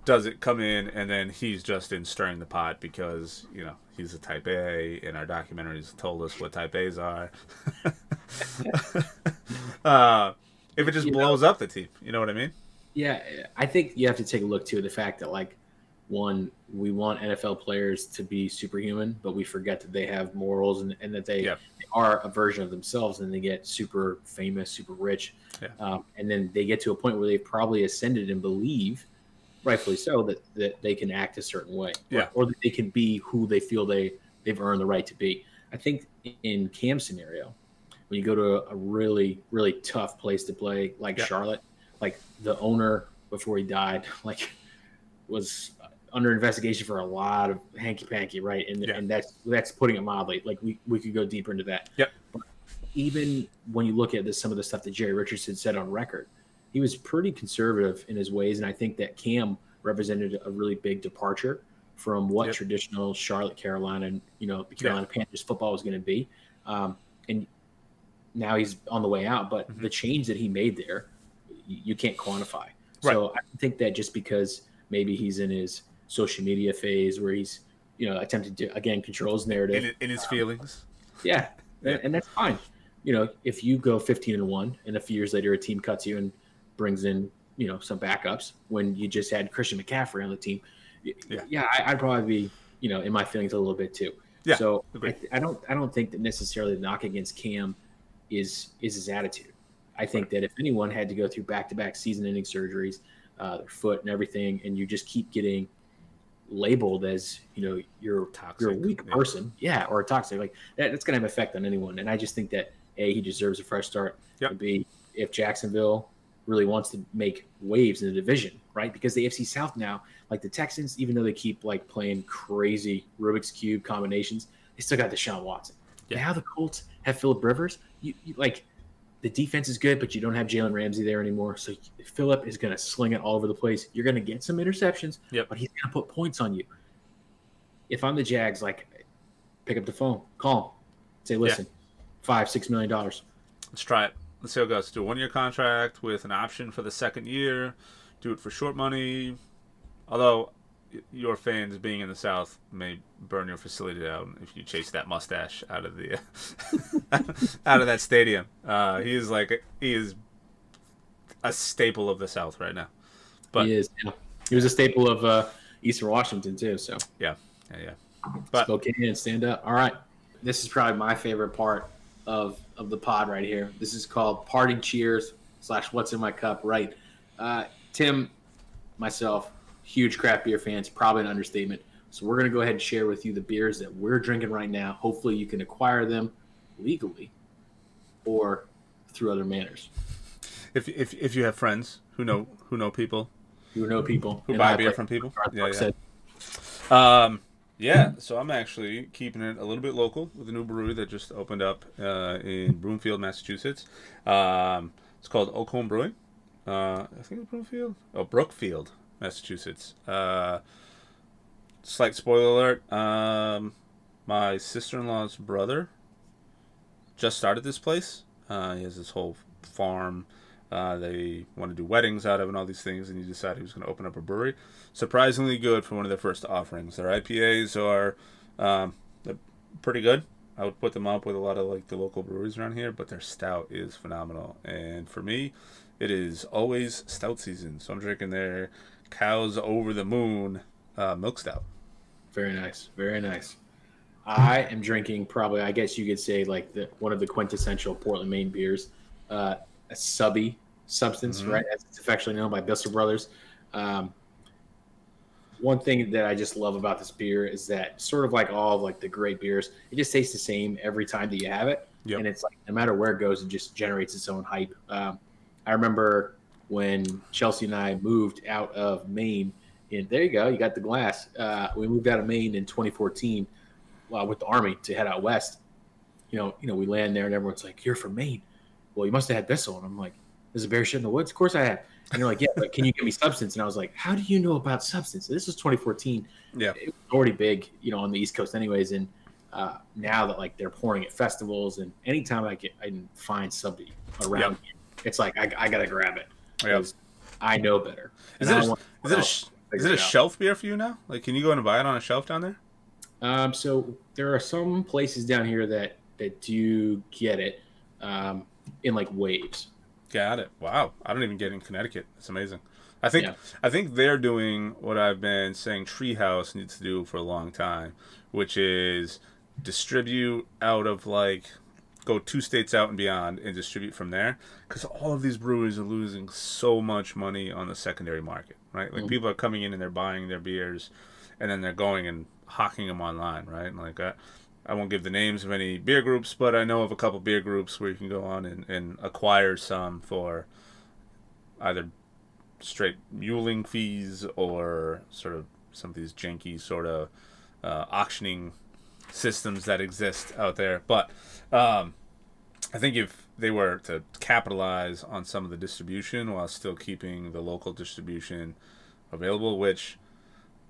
does it come in and then he's just in stirring the pot because you know he's a type a and our documentaries told us what type a's are. (laughs) Uh, if it just You know- blows up the team you know what i mean? Yeah, I think you have to take a look too at the fact that like one, we want NFL players to be superhuman, but we forget that they have morals and, and that they, Yeah. they are a version of themselves and they get super famous, super rich. Yeah. Um, and then they get to a point where they've probably ascended and believe, rightfully so, that, that they can act a certain way. Yeah. Or, or that they can be who they feel they, they've earned the right to be. I think in cam scenario, when you go to a, really, really tough place to play like Yeah. Charlotte, like the owner before he died, (laughs) like was under investigation for a lot of hanky panky, right? And Yeah. and that's that's putting it mildly. Like we, we could go deeper into that. Yep. But even when you look at this, some of the stuff that Jerry Richardson said on record, he was pretty conservative in his ways, and I think that Cam represented a really big departure from what Yep. traditional Charlotte, Carolina, and you know the Carolina Panthers football was going to be. Um, and now he's on the way out, but Mhm. the change that he made there, you, you can't quantify. So I think that just because maybe he's in his social media phase where he's you know attempting to again control his narrative, in, in his feelings yeah, Yeah. And, that's fine. You know, if you go 15 and one, and a few years later a team cuts you and brings in you know some backups when you just had Christian McCaffrey on the team, Yeah. yeah, I, I'd probably be you know in my feelings a little bit too. Yeah, So I. I don't I don't think that necessarily the knock against Cam is is his attitude. I think that if anyone had to go through back to back season ending surgeries, uh, their foot and everything, and you just keep getting labeled as you know you're Toxic, you're a weak person, yeah, or a toxic, like that, that's gonna have effect on anyone. And I just think that A, he deserves a fresh start. Yep. And B, if Jacksonville really wants to make waves in the division, right? Because the AFC South now, like the Texans, even though they keep like playing crazy Rubik's Cube combinations, they still got Deshaun Watson. Yeah. Now the Colts have Philip Rivers. You, you like the defense is good, but you don't have Jalen Ramsey there anymore. So Philip is going to sling it all over the place. You're going to get some interceptions, Yep. but he's going to put points on you. If I'm the Jags, like, pick up the phone, call him, say, listen, five, six million dollars. Let's try it. Let's see how it goes. Do a one year contract with an option for the second year. Do it for short money. Although your fans being in the South may burn your facility down if you chase that mustache out of the (laughs) out of that stadium. Uh, he is like he is a staple of the South right now. But he is. Yeah. He was a staple of uh, Eastern Washington too. So yeah, yeah, yeah. But Spokane, stand up. All right. This is probably my favorite part of of the pod right here. This is called parting cheers slash what's in my cup. Right. Uh, Tim, myself, huge craft beer fans. Probably an understatement. So we're gonna go ahead and share with you the beers that we're drinking right now. Hopefully, you can acquire them legally or through other manners. if if if you have friends who know who know people who know people who and buy I beer from people, yeah, yeah. said, Um, yeah, so I'm actually keeping it a little bit local with a new brewery that just opened up uh, in Broomfield, Massachusetts. Um, it's called Oakholm Brewing. Uh, I think it's Broomfield. Oh, Brookfield, Massachusetts. Uh, slight spoiler alert. Um, my sister-in-law's brother just started this place. Uh, he has this whole farm. Uh, they want to do weddings out of and all these things, and he decided he was going to open up a brewery surprisingly good for one of their first offerings. Their IPAs are um, pretty good. I would put them up with a lot of like the local breweries around here, but their stout is phenomenal. And for me, it is always stout season, so I'm drinking their cows over the moon uh, milk stout. Very nice. Very nice. I am drinking probably, I guess you could say, like the one of the quintessential Portland, Maine beers, uh, a subby substance, Mhm. right? As it's affectionately known by Bissell Brothers. Um, one thing that I just love about this beer is that sort of like all of like the great beers, it just tastes the same every time that you have it, Yep. and it's like no matter where it goes, it just generates its own hype. Um, I remember when Chelsea and I moved out of Maine. And there you go, you got the glass. Uh, we moved out of Maine in 2014 uh, with the army to head out west. You know, you know, we land there and everyone's like, "You're from Maine." Well, you must have had Bissell, and I'm like, "There's a bear shit in the woods." Of course I have. And they're like, "Yeah, but can you give me substance?" And I was like, "How do you know about substance?" This was 2014. Yeah. it was already big, you know, on the East Coast, anyways. And uh, now that like they're pouring at festivals, and anytime I get I can find somebody around, here, it's like I, I gotta grab it. Yep. I know better. Is it a, is it a, else sh- to is it a shelf beer for you now? Like, can you go and buy it on a shelf down there? Um, so there are some places down here that that do get it um, in like waves. Got it. Wow. I don't even get in Connecticut. It's amazing. I think Yeah. I think they're doing what I've been saying Treehouse needs to do for a long time, which is distribute out of like go two states out and beyond and distribute from there because all of these breweries are losing so much money on the secondary market right like Mhm. people are coming in and they're buying their beers and then they're going and hawking them online right like I, I won't give the names of any beer groups but i know of a couple beer groups where you can go on and, and acquire some for either straight muling fees or sort of some of these janky sort of uh, auctioning systems that exist out there. But um, I think if they were to capitalize on some of the distribution while still keeping the local distribution available, which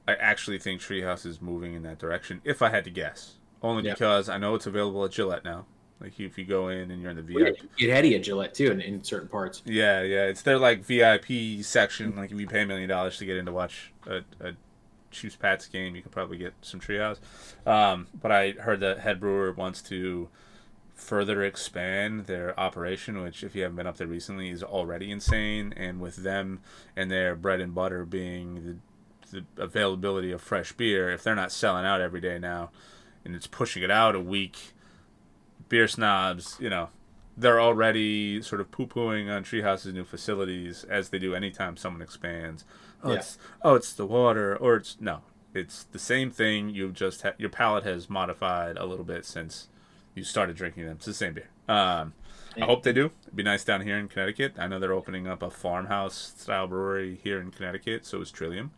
I actually think Treehouse is moving in that direction, if I had to guess. Only Yeah. because I know it's available at Gillette now. Like if you go in and you're in the VIP. get, get Hetty at Gillette too in, in certain parts. Yeah, yeah, it's their like VIP section. Like if you pay a million dollars to get in to watch a, a Chiefs Pats game, you can probably get some Treehouse. Um, but I heard that head brewer wants to further expand their operation, which if you haven't been up there recently is already insane. And with them and their bread and butter being the, the availability of fresh beer, if they're not selling out every day now, and it's pushing it out a week, beer snobs, you know, they're already sort of poo-pooing on Treehouse's new facilities as they do anytime someone expands. Oh, Yeah. it's oh, it's the water, or it's no, it's the same thing. You've just ha- your palate has modified a little bit since you started drinking them. It's the same beer. Um, I hope they do. It'd be nice down here in Connecticut. I know they're opening up a farmhouse style brewery here in Connecticut. So is Trillium.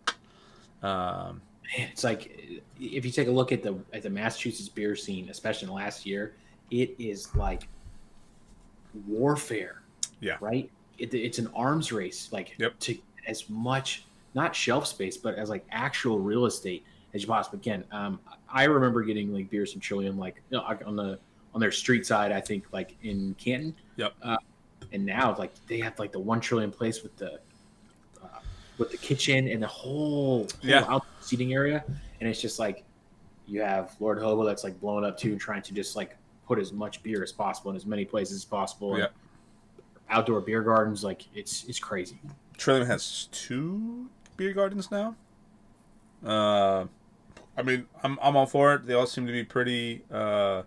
Um, Man, it's like if you take a look at the at the Massachusetts beer scene, especially in the last year, it is like warfare. Yeah. Right. It, it's an arms race. Like Yep. to as much not shelf space, but as like actual real estate as you possibly can. Um, I remember getting like beers from Trillium, like you know, on the on their street side. I think like in Canton. Yep. Uh, and now like they have like the one Trillium place with the uh, with the kitchen and the whole, whole Yeah. seating area, and it's just like you have Lord Hobo that's like blowing up too, trying to just like put as much beer as possible in as many places as possible. Yeah. Outdoor beer gardens, like it's it's crazy. Trillium has two beer gardens now. Uh, I mean, I'm I'm all for it. They all seem to be pretty uh,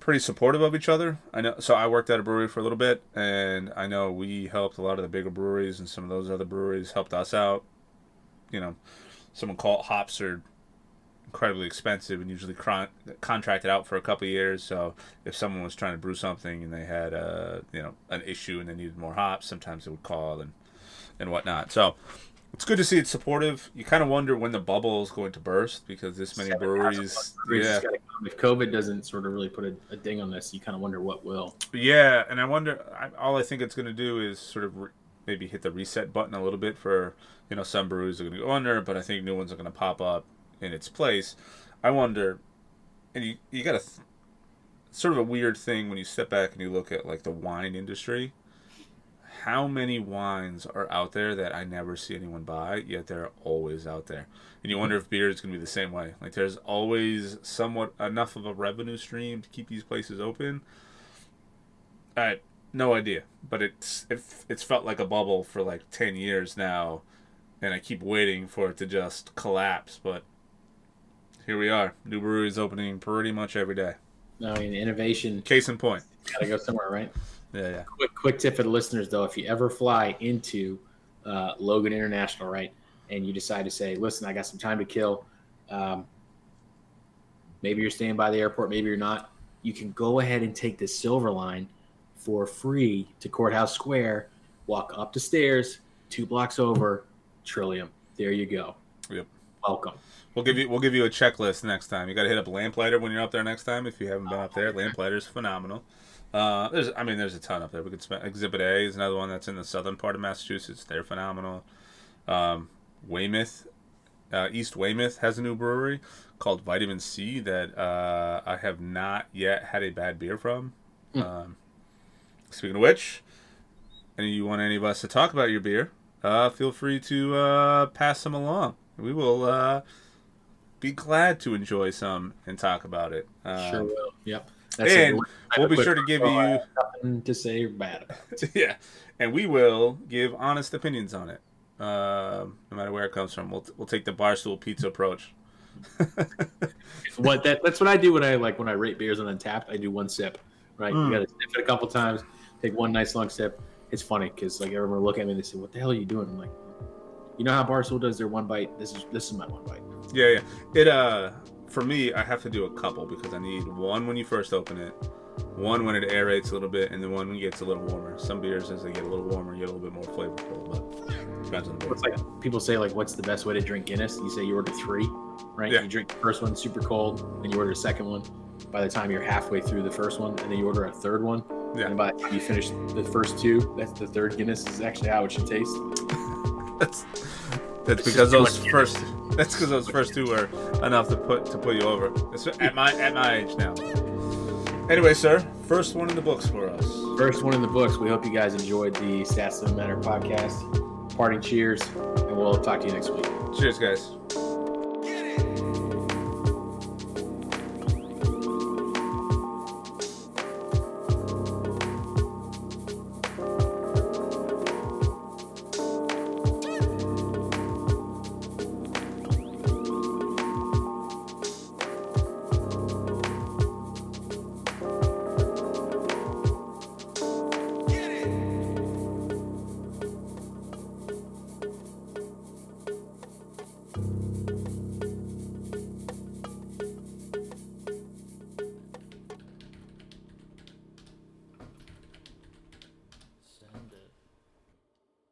pretty supportive of each other. I know. So I worked at a brewery for a little bit, and I know we helped a lot of the bigger breweries, and some of those other breweries helped us out. You know, someone called hops are incredibly expensive and usually cron- contracted out for a couple years. So if someone was trying to brew something and they had uh, you know an issue and they needed more hops, sometimes they would call and and whatnot. So it's good to see it's supportive. You kind of wonder when the bubble is going to burst because this many breweries, Breweries yeah, just gotta come. If COVID doesn't sort of really put a, a ding on this, you kind of wonder what will. yeah, and I wonder. I, all I think it's going to do is sort of re- maybe hit the reset button a little bit for you know some breweries are going to go under, but I think new ones are going to pop up in its place. I wonder, and you you got to th- sort of a weird thing when you step back and you look at like the wine industry. How many wines are out there that I never see anyone buy, yet they're always out there? And you wonder if beer is going to be the same way. Like there's always somewhat enough of a revenue stream to keep these places open. I no idea, but it's it, it's felt like a bubble for like ten years now, and I keep waiting for it to just collapse. But here we are, new breweries opening pretty much every day. I mean, innovation Case in point. got to go somewhere, right? Yeah, yeah. Quick tip for the listeners though if you ever fly into uh, logan international right and you decide to say listen i got some time to kill um, maybe you're staying by the airport maybe you're not you can go ahead and take the silver line for free to courthouse square walk up the stairs two blocks over trillium there you go Yep. welcome We'll give you we'll give you a checklist next time. You got to hit up Lamplighter when you're up there next time. If you haven't been up there, Lamplighter's phenomenal. Uh, there's I mean there's a ton up there. We could spend Exhibit A is another one that's in the southern part of Massachusetts. They're phenomenal. Um, Weymouth, uh, East Weymouth has a new brewery called Vitamin Sea that uh, I have not yet had a bad beer from. Hmm. Um, speaking of which, any you want any of us to talk about your beer? Uh, feel free to uh, pass them along. We will uh, be glad to enjoy some and talk about it. Um, sure will yep and we'll be sure to give info, you have nothing to say bad about it. (laughs) yeah, and we will give honest opinions on it, um, no matter where it comes from. We'll we'll take the barstool pizza approach. what that that's what I do when I like when I rate beers on Untappd. I do one sip, right? Mm. You got to sip it a couple times, take one nice long sip. It's funny because like everyone will look at me and they say, "What the hell are you doing?" I'm like, you know how Barstool does their one bite. This is this is my one bite. Yeah, yeah. It uh, for me, I have to do a couple because I need one when you first open it, one when it aerates a little bit, and then one when it gets a little warmer. Some beers, as they get a little warmer, get a little bit more flavorful, but depends on the beer. It's like people say like, "What's the best way to drink Guinness?" You say you order three, right? Yeah. You drink the first one super cold, then you order a second one. By the time you're halfway through the first one, and then you order a third one, Yeah. and by the time you finish the first two, that's the third Guinness is actually how it should taste. (laughs) That's that's because those much first that's because those first two were enough to put to put you over. It's at my at my age now. Anyway, sir, first one in the books for us. First one in the books. We hope you guys enjoyed the Stats Don't Matter podcast. Parting cheers, and we'll talk to you next week. Cheers, guys.